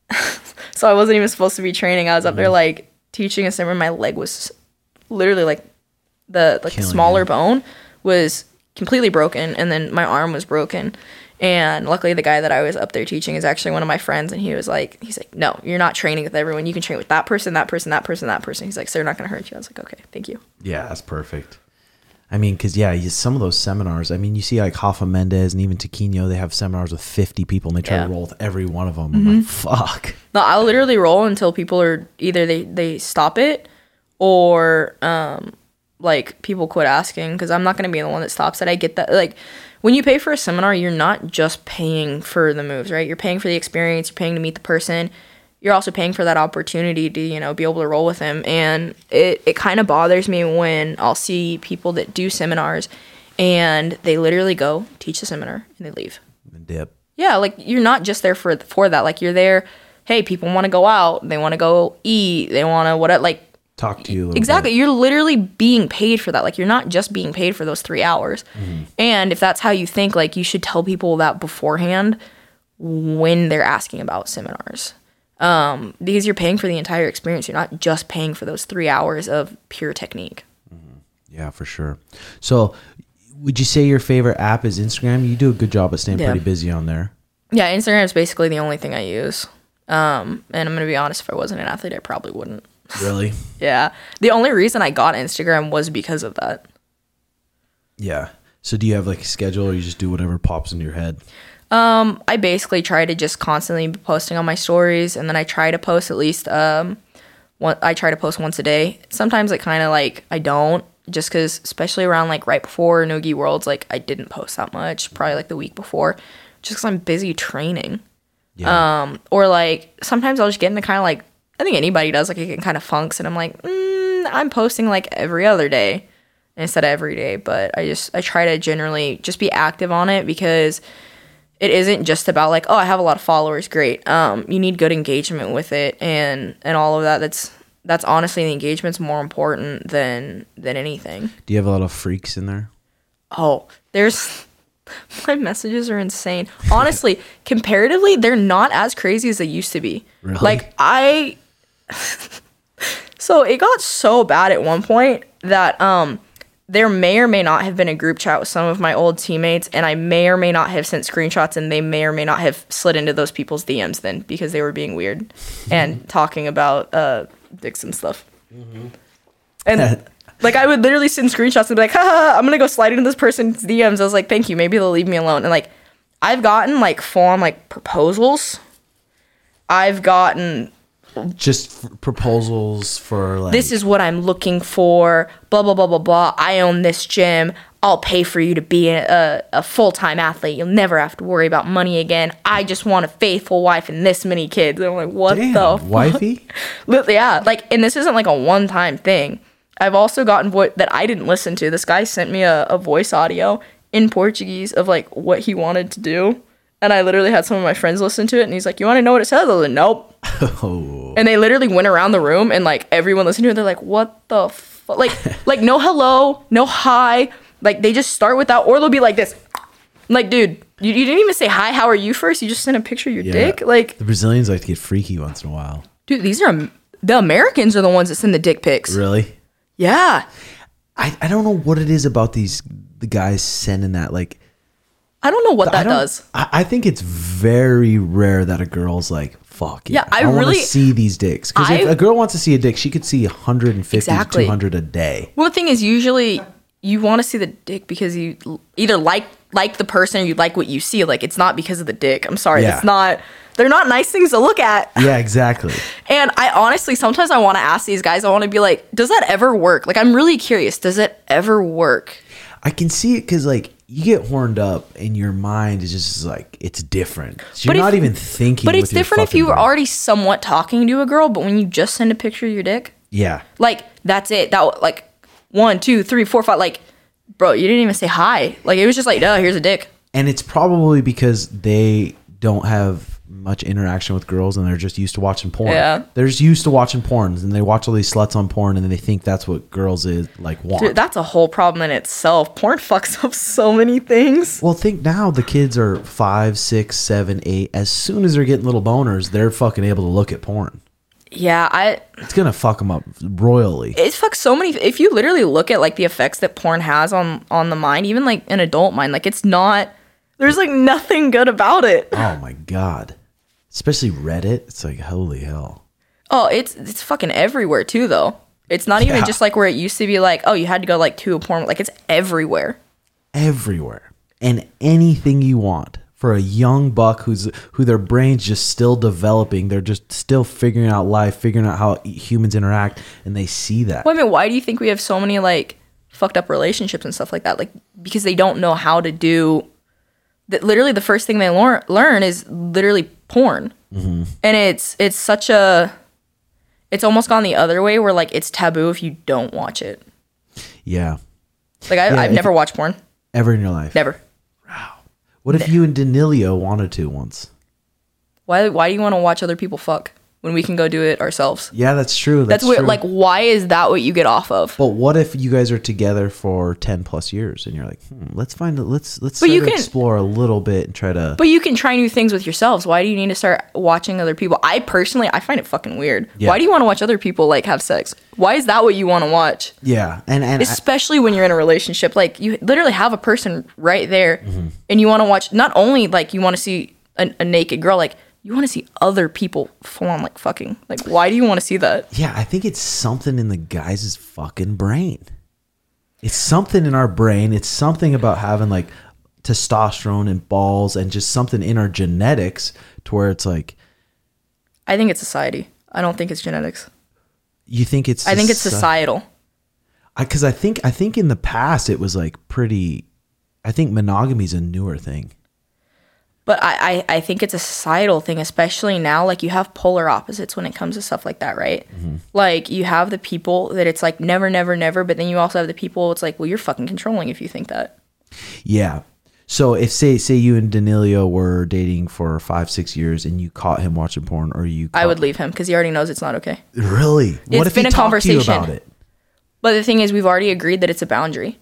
so I wasn't even supposed to be training. I was up there like teaching a seminar. My leg was literally like the like the Killing smaller you. bone was completely broken and then my arm was broken and luckily the guy that i was up there teaching is actually one of my friends and he was like he's like no you're not training with everyone you can train with that person that person that person that person he's like so they're not going to hurt you i was like okay thank you Yeah, that's perfect. I mean, because yeah, you, some of those seminars. I mean, you see like Rafa Mendes and even Taquino, they have seminars with fifty people, and they try Yeah. to roll with every one of them. I'm like, fuck. no i'll literally roll until people are either they they stop it or um like people quit asking because i'm not going to be the one that stops it i get that like when you pay for a seminar you're not just paying for the moves right you're paying for the experience you're paying to meet the person you're also paying for that opportunity to you know be able to roll with them and it, it kind of bothers me when i'll see people that do seminars and they literally go teach the seminar and they leave And dip. yeah, like you're not just there for for that. Like you're there. Hey, people want to go out. They want to go eat. They want to what? Like Talk to you exactly. bit. You're literally being paid for that. Like you're not just being paid for those three hours. Mm-hmm. And if that's how you think, like you should tell people that beforehand when they're asking about seminars. Um, because you're paying for the entire experience. You're not just paying for those three hours of pure technique. Yeah, for sure. So, would you say your favorite app is Instagram? You do a good job at staying Yeah. pretty busy on there. Yeah, Instagram is basically the only thing I use. Um, and I'm gonna be honest, if I wasn't an athlete, I probably wouldn't. Really? Yeah. The only reason I got Instagram was because of that. Yeah. So, do you have like a schedule, or you just do whatever pops into your head? I basically try to just constantly be posting on my stories and then I try to post at least um one I try to post once a day. Sometimes it kind of like I don't just cuz especially around like right before Nogi Worlds like I didn't post that much, probably like the week before just cuz I'm busy training. Yeah. Um or like sometimes I'll just get into kind of like I think anybody does like it can kind of funks and I'm like, mm, I'm posting like every other day instead of every day, but I just I try to generally just be active on it because it isn't just about like oh i have a lot of followers great um you need good engagement with it and and all of that that's that's honestly the engagement's more important than than anything do you have a lot of freaks in there? oh there's my messages are insane honestly comparatively they're not as crazy as they used to be Really? like i so it got so bad at one point that um there may or may not have been a group chat with some of my old teammates and i may or may not have sent screenshots and they may or may not have slid into those people's dms then because they were being weird and talking about uh dicks and stuff and like i would literally send screenshots and be like haha i'm gonna go slide into this person's dms i was like thank you. Maybe they'll leave me alone. And like i've gotten like full on like proposals. I've gotten Just f- proposals for like. this is what I'm looking for, blah, blah, blah, blah, blah. I own this gym. I'll pay for you to be a, a full time athlete. You'll never have to worry about money again. I just want a faithful wife and this many kids. And I'm like, what Damn, the fuck? wifey. Yeah, like, and this isn't like a one time thing. I've also gotten vo- that I didn't listen to. This guy sent me a, a voice audio in Portuguese of like what he wanted to do. And I literally had some of my friends listen to it, and he's like, "You want to know what it says?" I was like, "Nope." Oh, and they literally went around the room and like everyone listened to it they're like what the fuck like like no hello no hi like they just start without, or they'll be like this I'm like dude you, you didn't even say hi how are you first you just sent a picture of your Yeah. dick like the Brazilians like to get freaky once in a while. dude these are the americans are the ones that send the dick pics Really? yeah I, I don't know what it is about these the guys sending that like i don't know what that don't- does I, I think it's very rare that a girl's like, fuck Yeah, I wanna really- see these dicks. Because if a girl wants to see a dick, she could see 150 Exactly. to 200 a day. well the thing is usually you want to see the dick because you either like like the person or you like what you see like it's not because of the dick i'm sorry Yeah. it's not they're not nice things to look at Yeah, exactly. And I honestly, sometimes I want to ask these guys, I want to be like, does that ever work? Like, I'm really curious. Does it ever work? I can see it because like you get horned up and your mind is just like it's different. So you're if- not even thinking. But it's different if you were brain. already somewhat talking to a girl, but when you just send a picture of your dick, Yeah, like, that's it. That, like, one, two, three, four, five, like, bro, you didn't even say hi. Like, it was just like, duh, here's a dick. and it's probably because they don't have much interaction with girls and they're just used to watching porn. Yeah. They're just used to watching porns and they watch all these sluts on porn and then they think that's what girls is like want. Dude, that's a whole problem in itself. Porn fucks up so many things. well, think now the kids are five, six, seven, eight. As soon as they're getting little boners, they're fucking able to look at porn. Yeah, I It's gonna fuck them up royally. it fucks so many if you literally look at like the effects that porn has on on the mind, even like an adult mind, like it's not there's like nothing good about it. oh my god. Especially Reddit. It's like holy hell. Oh, it's it's fucking everywhere too though. It's not even Yeah. just like where it used to be like, oh, you had to go like to a porn like it's everywhere. everywhere and anything you want for a young buck who's who their brains just still developing they're just still figuring out life figuring out how humans interact and they see that Well, I mean, why do you think we have so many like fucked up relationships and stuff like that? Like because they don't know how to do that. Literally, the first thing they learn learn is literally porn, Mm-hmm. and it's it's such a it's almost gone the other way where like it's taboo if you don't watch it. yeah Like I, Yeah, if- never watched porn, ever in your life never. Wow. what if you and danilio wanted to once Why why do you want to watch other people fuck when we can go do it ourselves? yeah that's true That's, that's, true. Like, why is that what you get off of? but what if you guys are together for 10 plus years and you're like hmm, let's find it let's let's But you can- explore a little bit and try to But you can try new things with yourselves. Why do you need to start watching other people? I personally, I find it fucking weird. Yeah. Why do you want to watch other people like have sex? Why is that what you want to watch? yeah and and I- Especially when you're in a relationship, like you literally have a person right there, Mm-hmm. and you want to watch. Not only like you want to see a, a naked girl, like you want to see other people full on like fucking. Like, why do you want to see that? Yeah, I think it's something in the guys' fucking brain. It's something in our brain. It's something about having like testosterone and balls and just something in our genetics to where it's like I think it's society. I don't think it's genetics. you think it's I think it's societal. because I think I think in the past it was like pretty. I think monogamy's a newer thing. But I, I, I think it's a societal thing, especially now. Like you have polar opposites when it comes to stuff like that, right? Mm-hmm. Like you have the people that it's like never, never, never. But then you also have the people it's like, well, you're fucking controlling if you think that. Yeah. So if say say you and Danilio were dating for five six years and you caught him watching porn or you I would leave him because he already knows it's not okay. really what It's if been he a talked to you conversation. about it But the thing is, we've already agreed that it's a boundary.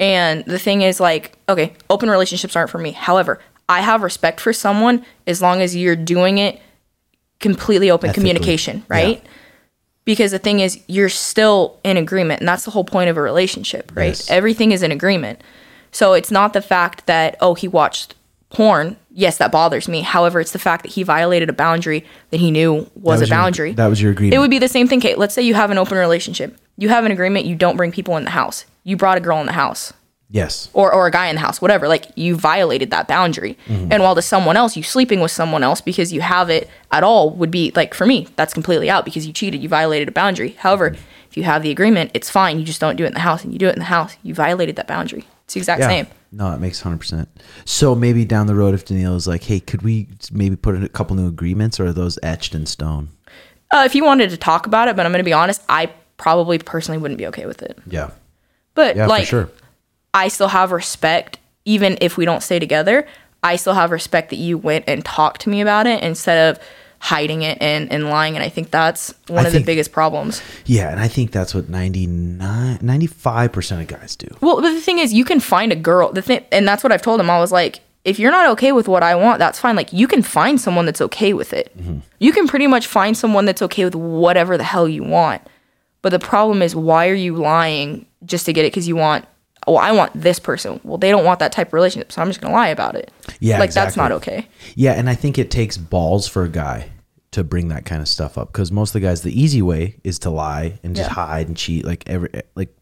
And the thing is, like, okay, open relationships aren't for me. However, I have respect for someone as long as you're doing it completely open Ethically. communication, right? Because the thing is, you're still in agreement. And that's the whole point of a relationship, right? Yes. Everything is in agreement. So it's not the fact that, oh, he watched porn. Yes, that bothers me. However, it's the fact that he violated a boundary that he knew was, That a your- boundary. that was your agreement It would be the same thing, Kate. Let's say you have an open relationship. You have an agreement you don't bring people in the house. You brought a girl in the house yes or, or a guy in the house, whatever. Like you violated that boundary. Mm-hmm. And while to someone else, you sleeping with someone else because you have it at all would be like for me, that's completely out because you cheated, you violated a boundary. However, if you have the agreement, it's fine. You just don't do it in the house and you do it in the house. You violated that boundary. It's the exact same. No, it makes hundred percent. So maybe down the road, if Danielle is like, "Hey, could we maybe put in a couple new agreements, or are those etched in stone?" Uh, if you wanted to talk about it, but I'm going to be honest, I probably personally wouldn't be okay with it. Yeah, But yeah, like, for sure. I still have respect, even if we don't stay together. I still have respect that you went and talked to me about it instead of hiding it and, and lying. And I think that's one I of the biggest problems. Yeah, and I think that's what 95 percent of guys do. Well, but the thing is, you can find a girl. The thing, and that's what I've told him. I was like, if you're not okay with what I want, that's fine. Like, you can find someone that's okay with it. Mm-hmm. You can pretty much find someone that's okay with whatever the hell you want. But the problem is, why are you lying just to get it? Because you want, oh, I want this person. Well, they don't want that type of relationship, so I'm just gonna lie about it. Yeah, like that's not okay. Yeah, and I think it takes balls for a guy to bring that kind of stuff up because most of the guys, the easy way is to lie and just Yeah. hide and cheat, like every like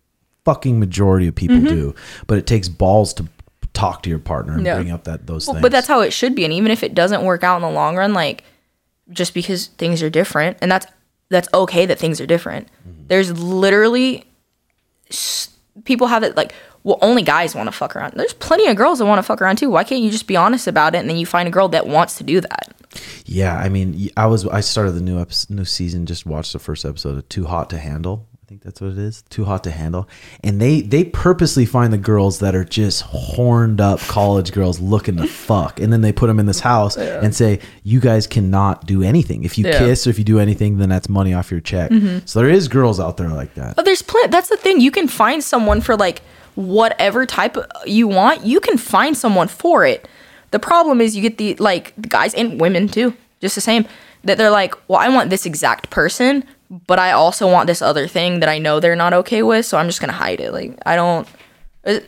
fucking majority of people Mm-hmm. do. But it takes balls to talk to your partner and Yeah. bring up that those Well, things. but that's how it should be. And even if it doesn't work out in the long run, like just because things are different, and that's that's okay that things are different. There's literally people have it like, well, only guys want to fuck around. There's plenty of girls that want to fuck around too. Why can't you just be honest about it and then you find a girl that wants to do that? Yeah, I mean, I was I started the new episode, new season. Just watched the first episode of Too Hot to Handle. I think that's what it is. Too hot to handle. And they they purposely find the girls that are just horned up college girls looking to fuck, and then they put them in this house and say, "You guys cannot do anything. If you Yeah. Mm-hmm. kiss or if you do anything, then that's money off your check." So there is girls out there like that. But there's plenty. That's the thing. You can find someone for like whatever type you want. You can find someone for it. The problem is you get the like the guys and women too, just the same. That they're like, well, I want this exact person, but I also want this other thing that I know they're not okay with, so I'm just gonna hide it. Like I don't. uh,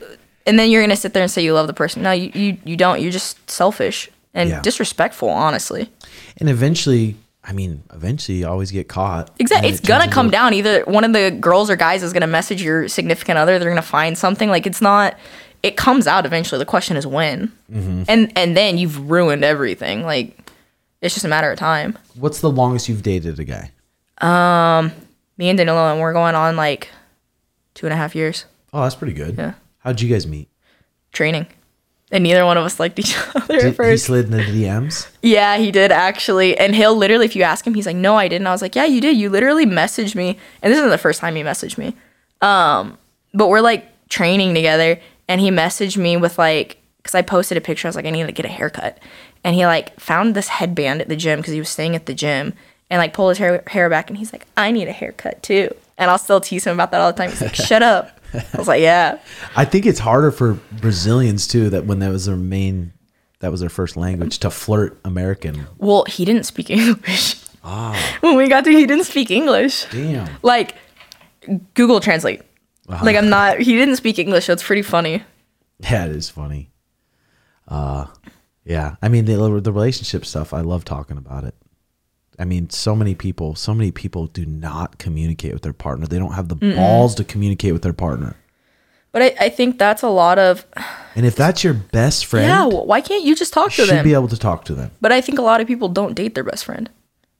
And then you're gonna sit there and say you love the person. No, you you, you don't. You're just selfish and Yeah. disrespectful. Honestly. And eventually, I mean, eventually, you always get caught. Exactly. It's it gonna come down. Either one of the girls or guys is gonna message your significant other. They're gonna find something. Like it's not. It comes out eventually. The question is when. Mm-hmm. And and then you've ruined everything. Like it's just a matter of time. What's the longest you've dated a guy? Um, me and Danilo, and we're going on like two and a half years Oh, that's pretty good. Yeah. How'd you guys meet? training. And neither one of us liked each other Did, at he first. slid in the DMs. Yeah, he did actually. And he'll literally, if you ask him, he's like, no, I didn't. I was like, yeah, you did. You literally messaged me. And this isn't the first time he messaged me. Um, but we're like training together. And he messaged me with like, because I posted a picture. I was like, I need to get a haircut. And he like found this headband at the gym because he was staying at the gym and like pulled his hair, hair back. And he's like, I need a haircut too. And I'll still tease him about that all the time. He's like, shut up. I was like, yeah. I think it's harder for Brazilians too. That when that was their main, that was their first language to flirt American. Well, he didn't speak English. When we got to, he didn't speak English. Damn. like Google Translate. Like I'm not. He didn't speak English, so it's pretty funny. Yeah, it is funny. Uh, yeah. I mean, the the relationship stuff. I love talking about it. I mean, so many people, so many people do not communicate with their partner. They don't have the balls to communicate with their partner. But I, I think that's a lot of And if that's your best friend, yeah. Why can't you just talk to should them? Should be able to talk to them. but I think a lot of people don't date their best friend.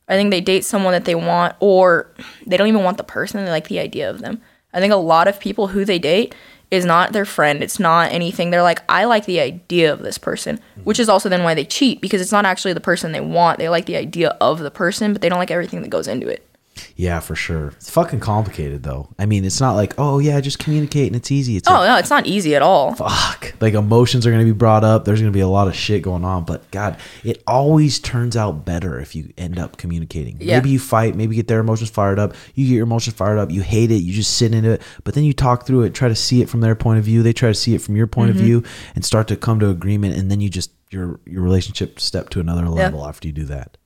I think they date someone that they want, or they don't even want the person. They like the idea of them. I think a lot of people who they date is not their friend. It's not anything. They're like, I like the idea of this person, which is also then why they cheat because it's not actually the person they want. They like the idea of the person, but they don't like everything that goes into it. Yeah, for sure. It's fucking complicated though. I mean, it's not like, oh yeah, just communicate and it's easy. It's Oh like, no, it's not easy at all. fuck. Like emotions are going to be brought up. There's going to be a lot of shit going on. But God, it always turns out better if you end up communicating. Yeah. Maybe you fight, maybe get their emotions fired up. You get your emotions fired up. You hate it. You just sit into it. But then you talk through it, try to see it from their point of view. They try to see it from your point Mm-hmm. of view and start to come to agreement. And then you just, your, your relationship step to another level after you do that.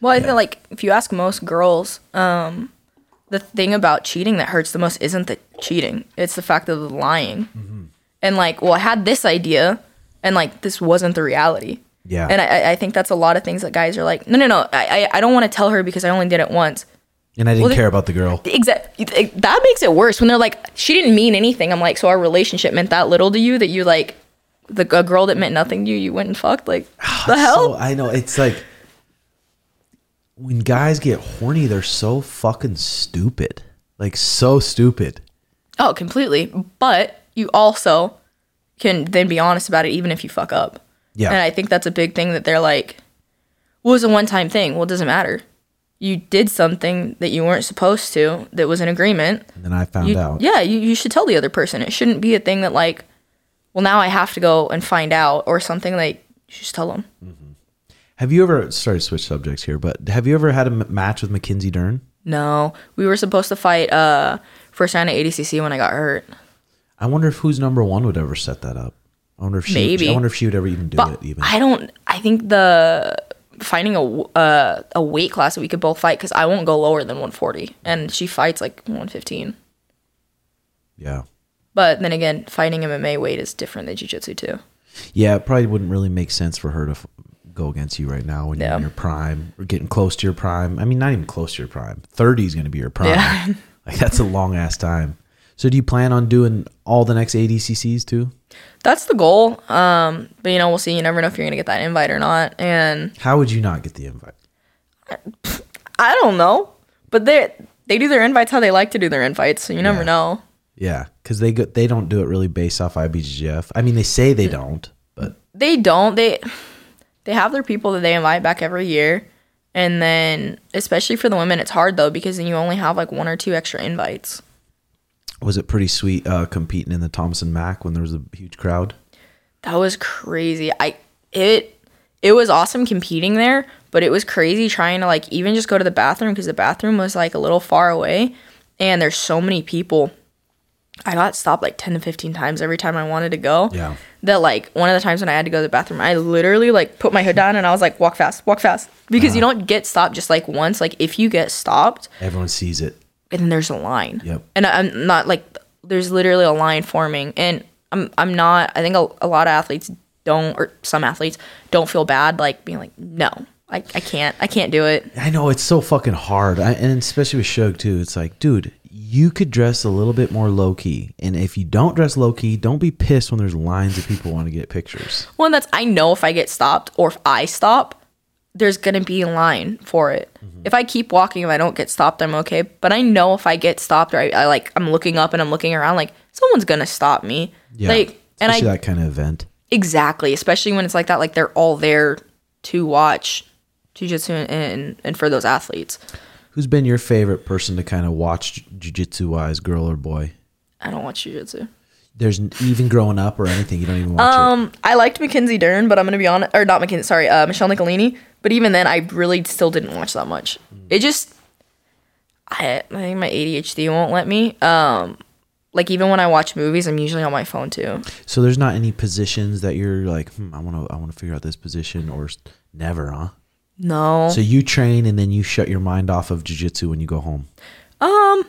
Well, I think like if you ask most girls, um, the thing about cheating that hurts the most isn't the cheating; it's the fact of the lying. And like, well, I had this idea, and like this wasn't the reality. Yeah. And I, I think that's a lot of things that guys are like, no, no, no, I, I I don't want to tell her because I only did it once. And I didn't Well, care about the girl. Exactly. That makes it worse when they're like, she didn't mean anything. I'm like, so our relationship meant that little to you that you like, the a girl that meant nothing to you, you went and fucked. Like, the hell? So, I know it's like when guys get horny, they're so fucking stupid. Like so stupid. Oh, completely. But you also can then be honest about it, even if you fuck up. Yeah. And I think that's a big thing that they're like, well, it was a one time thing. Well, it doesn't matter. You did something that you weren't supposed to that was an agreement. And then I found You, out. yeah, you, you should tell the other person. It shouldn't be a thing that, like, well, now I have to go and find out or something. Like, you should just tell them. Mm-hmm. Have you ever sorry to switch subjects here, but have you ever had a m- match with Mackenzie Dern? No, we were supposed to fight uh first round at ADCC when I got hurt. I wonder if who's number one would ever set that up. I wonder if she. Maybe. I wonder if she would ever even do But it. Even. I don't. I think the finding a uh, a weight class that we could both fight because I won't go lower than 140, and she fights like 115. yeah. But then again, fighting MMA weight is different than jiu-jitsu too. Yeah. It probably wouldn't really make sense for her to f- go against you right now when you're in your prime or getting close to your prime. I mean, not even close to your prime. Thirty is going to be your prime. Yeah. like that's a long ass time. So do you plan on doing all the next ADCCs too? That's the goal. Um, but you know, we'll see. You never know if you're gonna get that invite or not. And How would you not get the invite? I don't know. But they they do their invites how they like to do their invites, so you never Yeah. know. Yeah, because they go, they don't do it really based off IBJJF. I mean, they say they don't, but They don't. They they have their people that they invite back every year. And then, especially for the women, it's hard though because then you only have like one or two extra invites. Was it pretty sweet uh, competing in the Thomas and Mack when there was a huge crowd? That was crazy. I it it was awesome competing there, but it was crazy trying to like even just go to the bathroom because the bathroom was like a little far away and there's so many people. I got stopped like 10 to 15 times every time I wanted to go. Yeah. That like one of the times when I had to go to the bathroom, I literally like put my hood down and I was like, walk fast, walk fast. Because you uh-huh. don't get stopped just like once. Like if you get stopped, Everyone sees it. and then there's a line. Yep. And I'm not like there's literally a line forming, and I'm I'm not. I think a, a lot of athletes don't, or some athletes don't feel bad like being like, no, I, I can't, I can't do it. I know it's so fucking hard, I, and especially with Shug too. It's like, dude, you could dress a little bit more low key, and if you don't dress low key, don't be pissed when there's lines of people want to get pictures. One that's I know if I get stopped or if I stop, there's gonna be a line for it. Mm-hmm. If I keep walking, if I don't get stopped, I'm okay. But I know if I get stopped or I, I like I'm looking up and I'm looking around, like someone's gonna stop me. Yeah, Like, and I that kind of event. Exactly, especially when it's like that. Like they're all there to watch jujitsu and, and and for those athletes. Who's been your favorite person to kind of watch jujitsu wise, girl or boy? I don't watch jujitsu. There's even growing up or anything, you don't even watch it. Um, I liked Mackenzie Dern, but I'm gonna be honest, or not Mackenzie. Sorry, uh, Michelle Nicolini. But even then, I really still didn't watch that much. It just, I, I think my ADHD won't let me. Um, like even when I watch movies, I'm usually on my phone too. So there's not any positions that you're like, hmm, I want to, I want to figure out this position, or never, huh? No. So you train and then you shut your mind off of jujitsu when you go home. Um,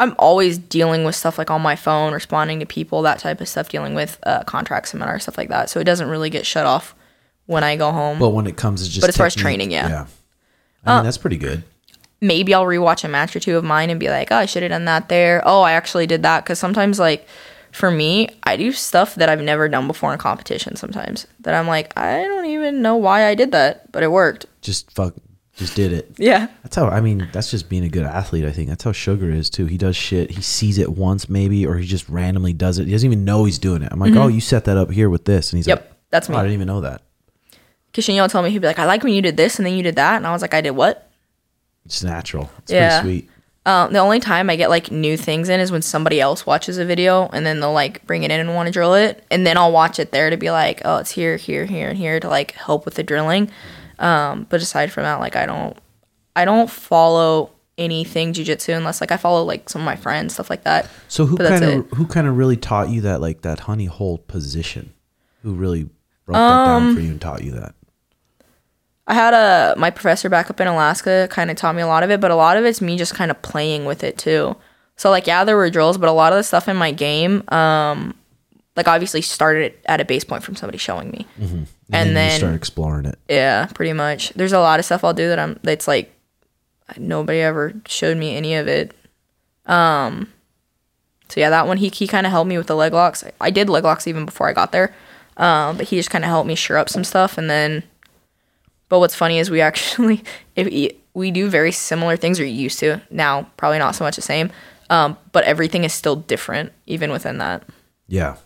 I'm always dealing with stuff like on my phone, responding to people, that type of stuff, dealing with uh, contract seminars, stuff like that. So it doesn't really get shut off when I go home. But when it comes to just, But as far as training, yeah. yeah. I mean, that's pretty good. Maybe I'll rewatch a match or two of mine and be like, oh, I should have done that there. Oh, I actually did that. Because sometimes, like, for me, I do stuff that I've never done before in competition sometimes. That I'm like, I don't even know why I did that, but it worked. Just fuck, just did it. Yeah. That's how I mean. That's just being a good athlete. I think that's how Sugar is too. He does shit. He sees it once maybe, or he just randomly does it. He doesn't even know he's doing it. I'm like, oh, you set that up here with this, and he's Mm-hmm. Yep, like, that's oh, me. I didn't even know that. Queixinho tell me, he'd be like, I like when you did this and then you did that. And I was like, I did what? It's natural. It's Yeah. pretty sweet. Um, the only time I get like new things in is when somebody else watches a video and then they'll like bring it in and want to drill it, and then I'll watch it there to be like, oh, it's here, here, here, and here to like help with the drilling. Um, but aside from that, like I don't, I don't follow anything jujitsu unless like I follow like some of my friends, stuff like that. So who kind of who kind of really taught you that like that honey hole position? Who really broke that Um, down for you and taught you that? I had a my professor back up in Alaska kind of taught me a lot of it, but a lot of it's me just kind of playing with it too. So like yeah, there were drills, but a lot of the stuff in my game, um, like obviously started at a base point from somebody showing me, And, and you then start exploring it. yeah, pretty much. There's a lot of stuff I'll do that I'm that's like nobody ever showed me any of it. Um, so yeah, that one he he kind of helped me with the leg locks. I did leg locks even before I got there, um, but he just kind of helped me sure up some stuff, and then. But what's funny is we actually if we, do very similar things or used to now, probably not so much the same. Um, but everything is still different even within that. Yeah.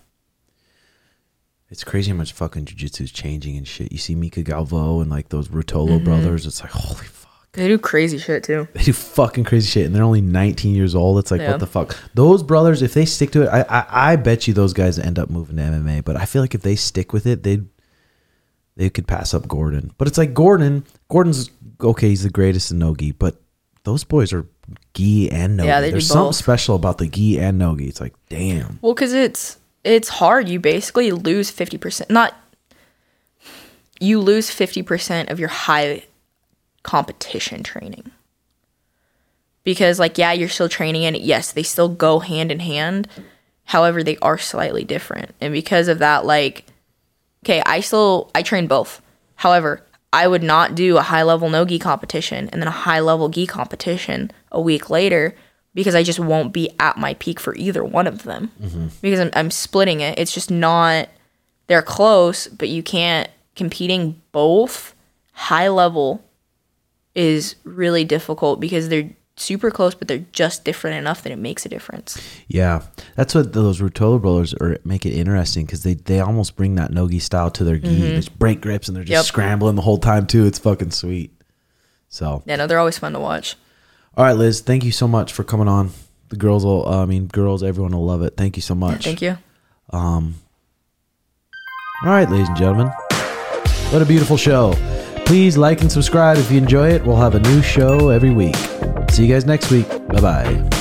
It's crazy how much fucking jujitsu is changing and shit. You see Mica Galvão and like those Ruotolo Mm-hmm. brothers. It's like holy fuck. They do crazy shit too. They do fucking crazy shit, and they're only 19 years old. It's like Yeah. what the fuck. Those brothers, if they stick to it, I, I I bet you those guys end up moving to MMA. But I feel like if they stick with it, they they could pass up Gordon. But it's like Gordon. Gordon's okay. He's the greatest in nogi, but those boys are gi and nogi. Yeah, they do There's something both. special about the gi and nogi. It's like damn. Well, because it's it's hard. You basically lose fifty percent. Not you lose fifty percent of your high competition training. Because like yeah, you're still training in. Yes, they still go hand in hand. However, they are slightly different, and because of that, like okay, I still I train both. However, I would not do a high level no gi competition and then a high level gi competition a week later because I just won't be at my peak for either one of them mm-hmm. because I'm, I'm splitting it. It's just not they're close, but you can't competing both high level is really difficult because they're super close, but they're just different enough that it makes a difference. Yeah, that's what those Ruotolo rollers are make it interesting because they they almost bring that nogi style to their gi. They just break grips and they're just Mm-hmm. Yep. scrambling the whole time too. It's fucking sweet. So, Yeah, no, they're always fun to watch. all right, Liz, thank you so much for coming on. The girls will, uh, I mean, girls, everyone will love it. Thank you so much. Thank you. Um, all right, ladies and gentlemen, what a beautiful show. Please like and subscribe if you enjoy it. We'll have a new show every week. See you guys next week. Bye bye.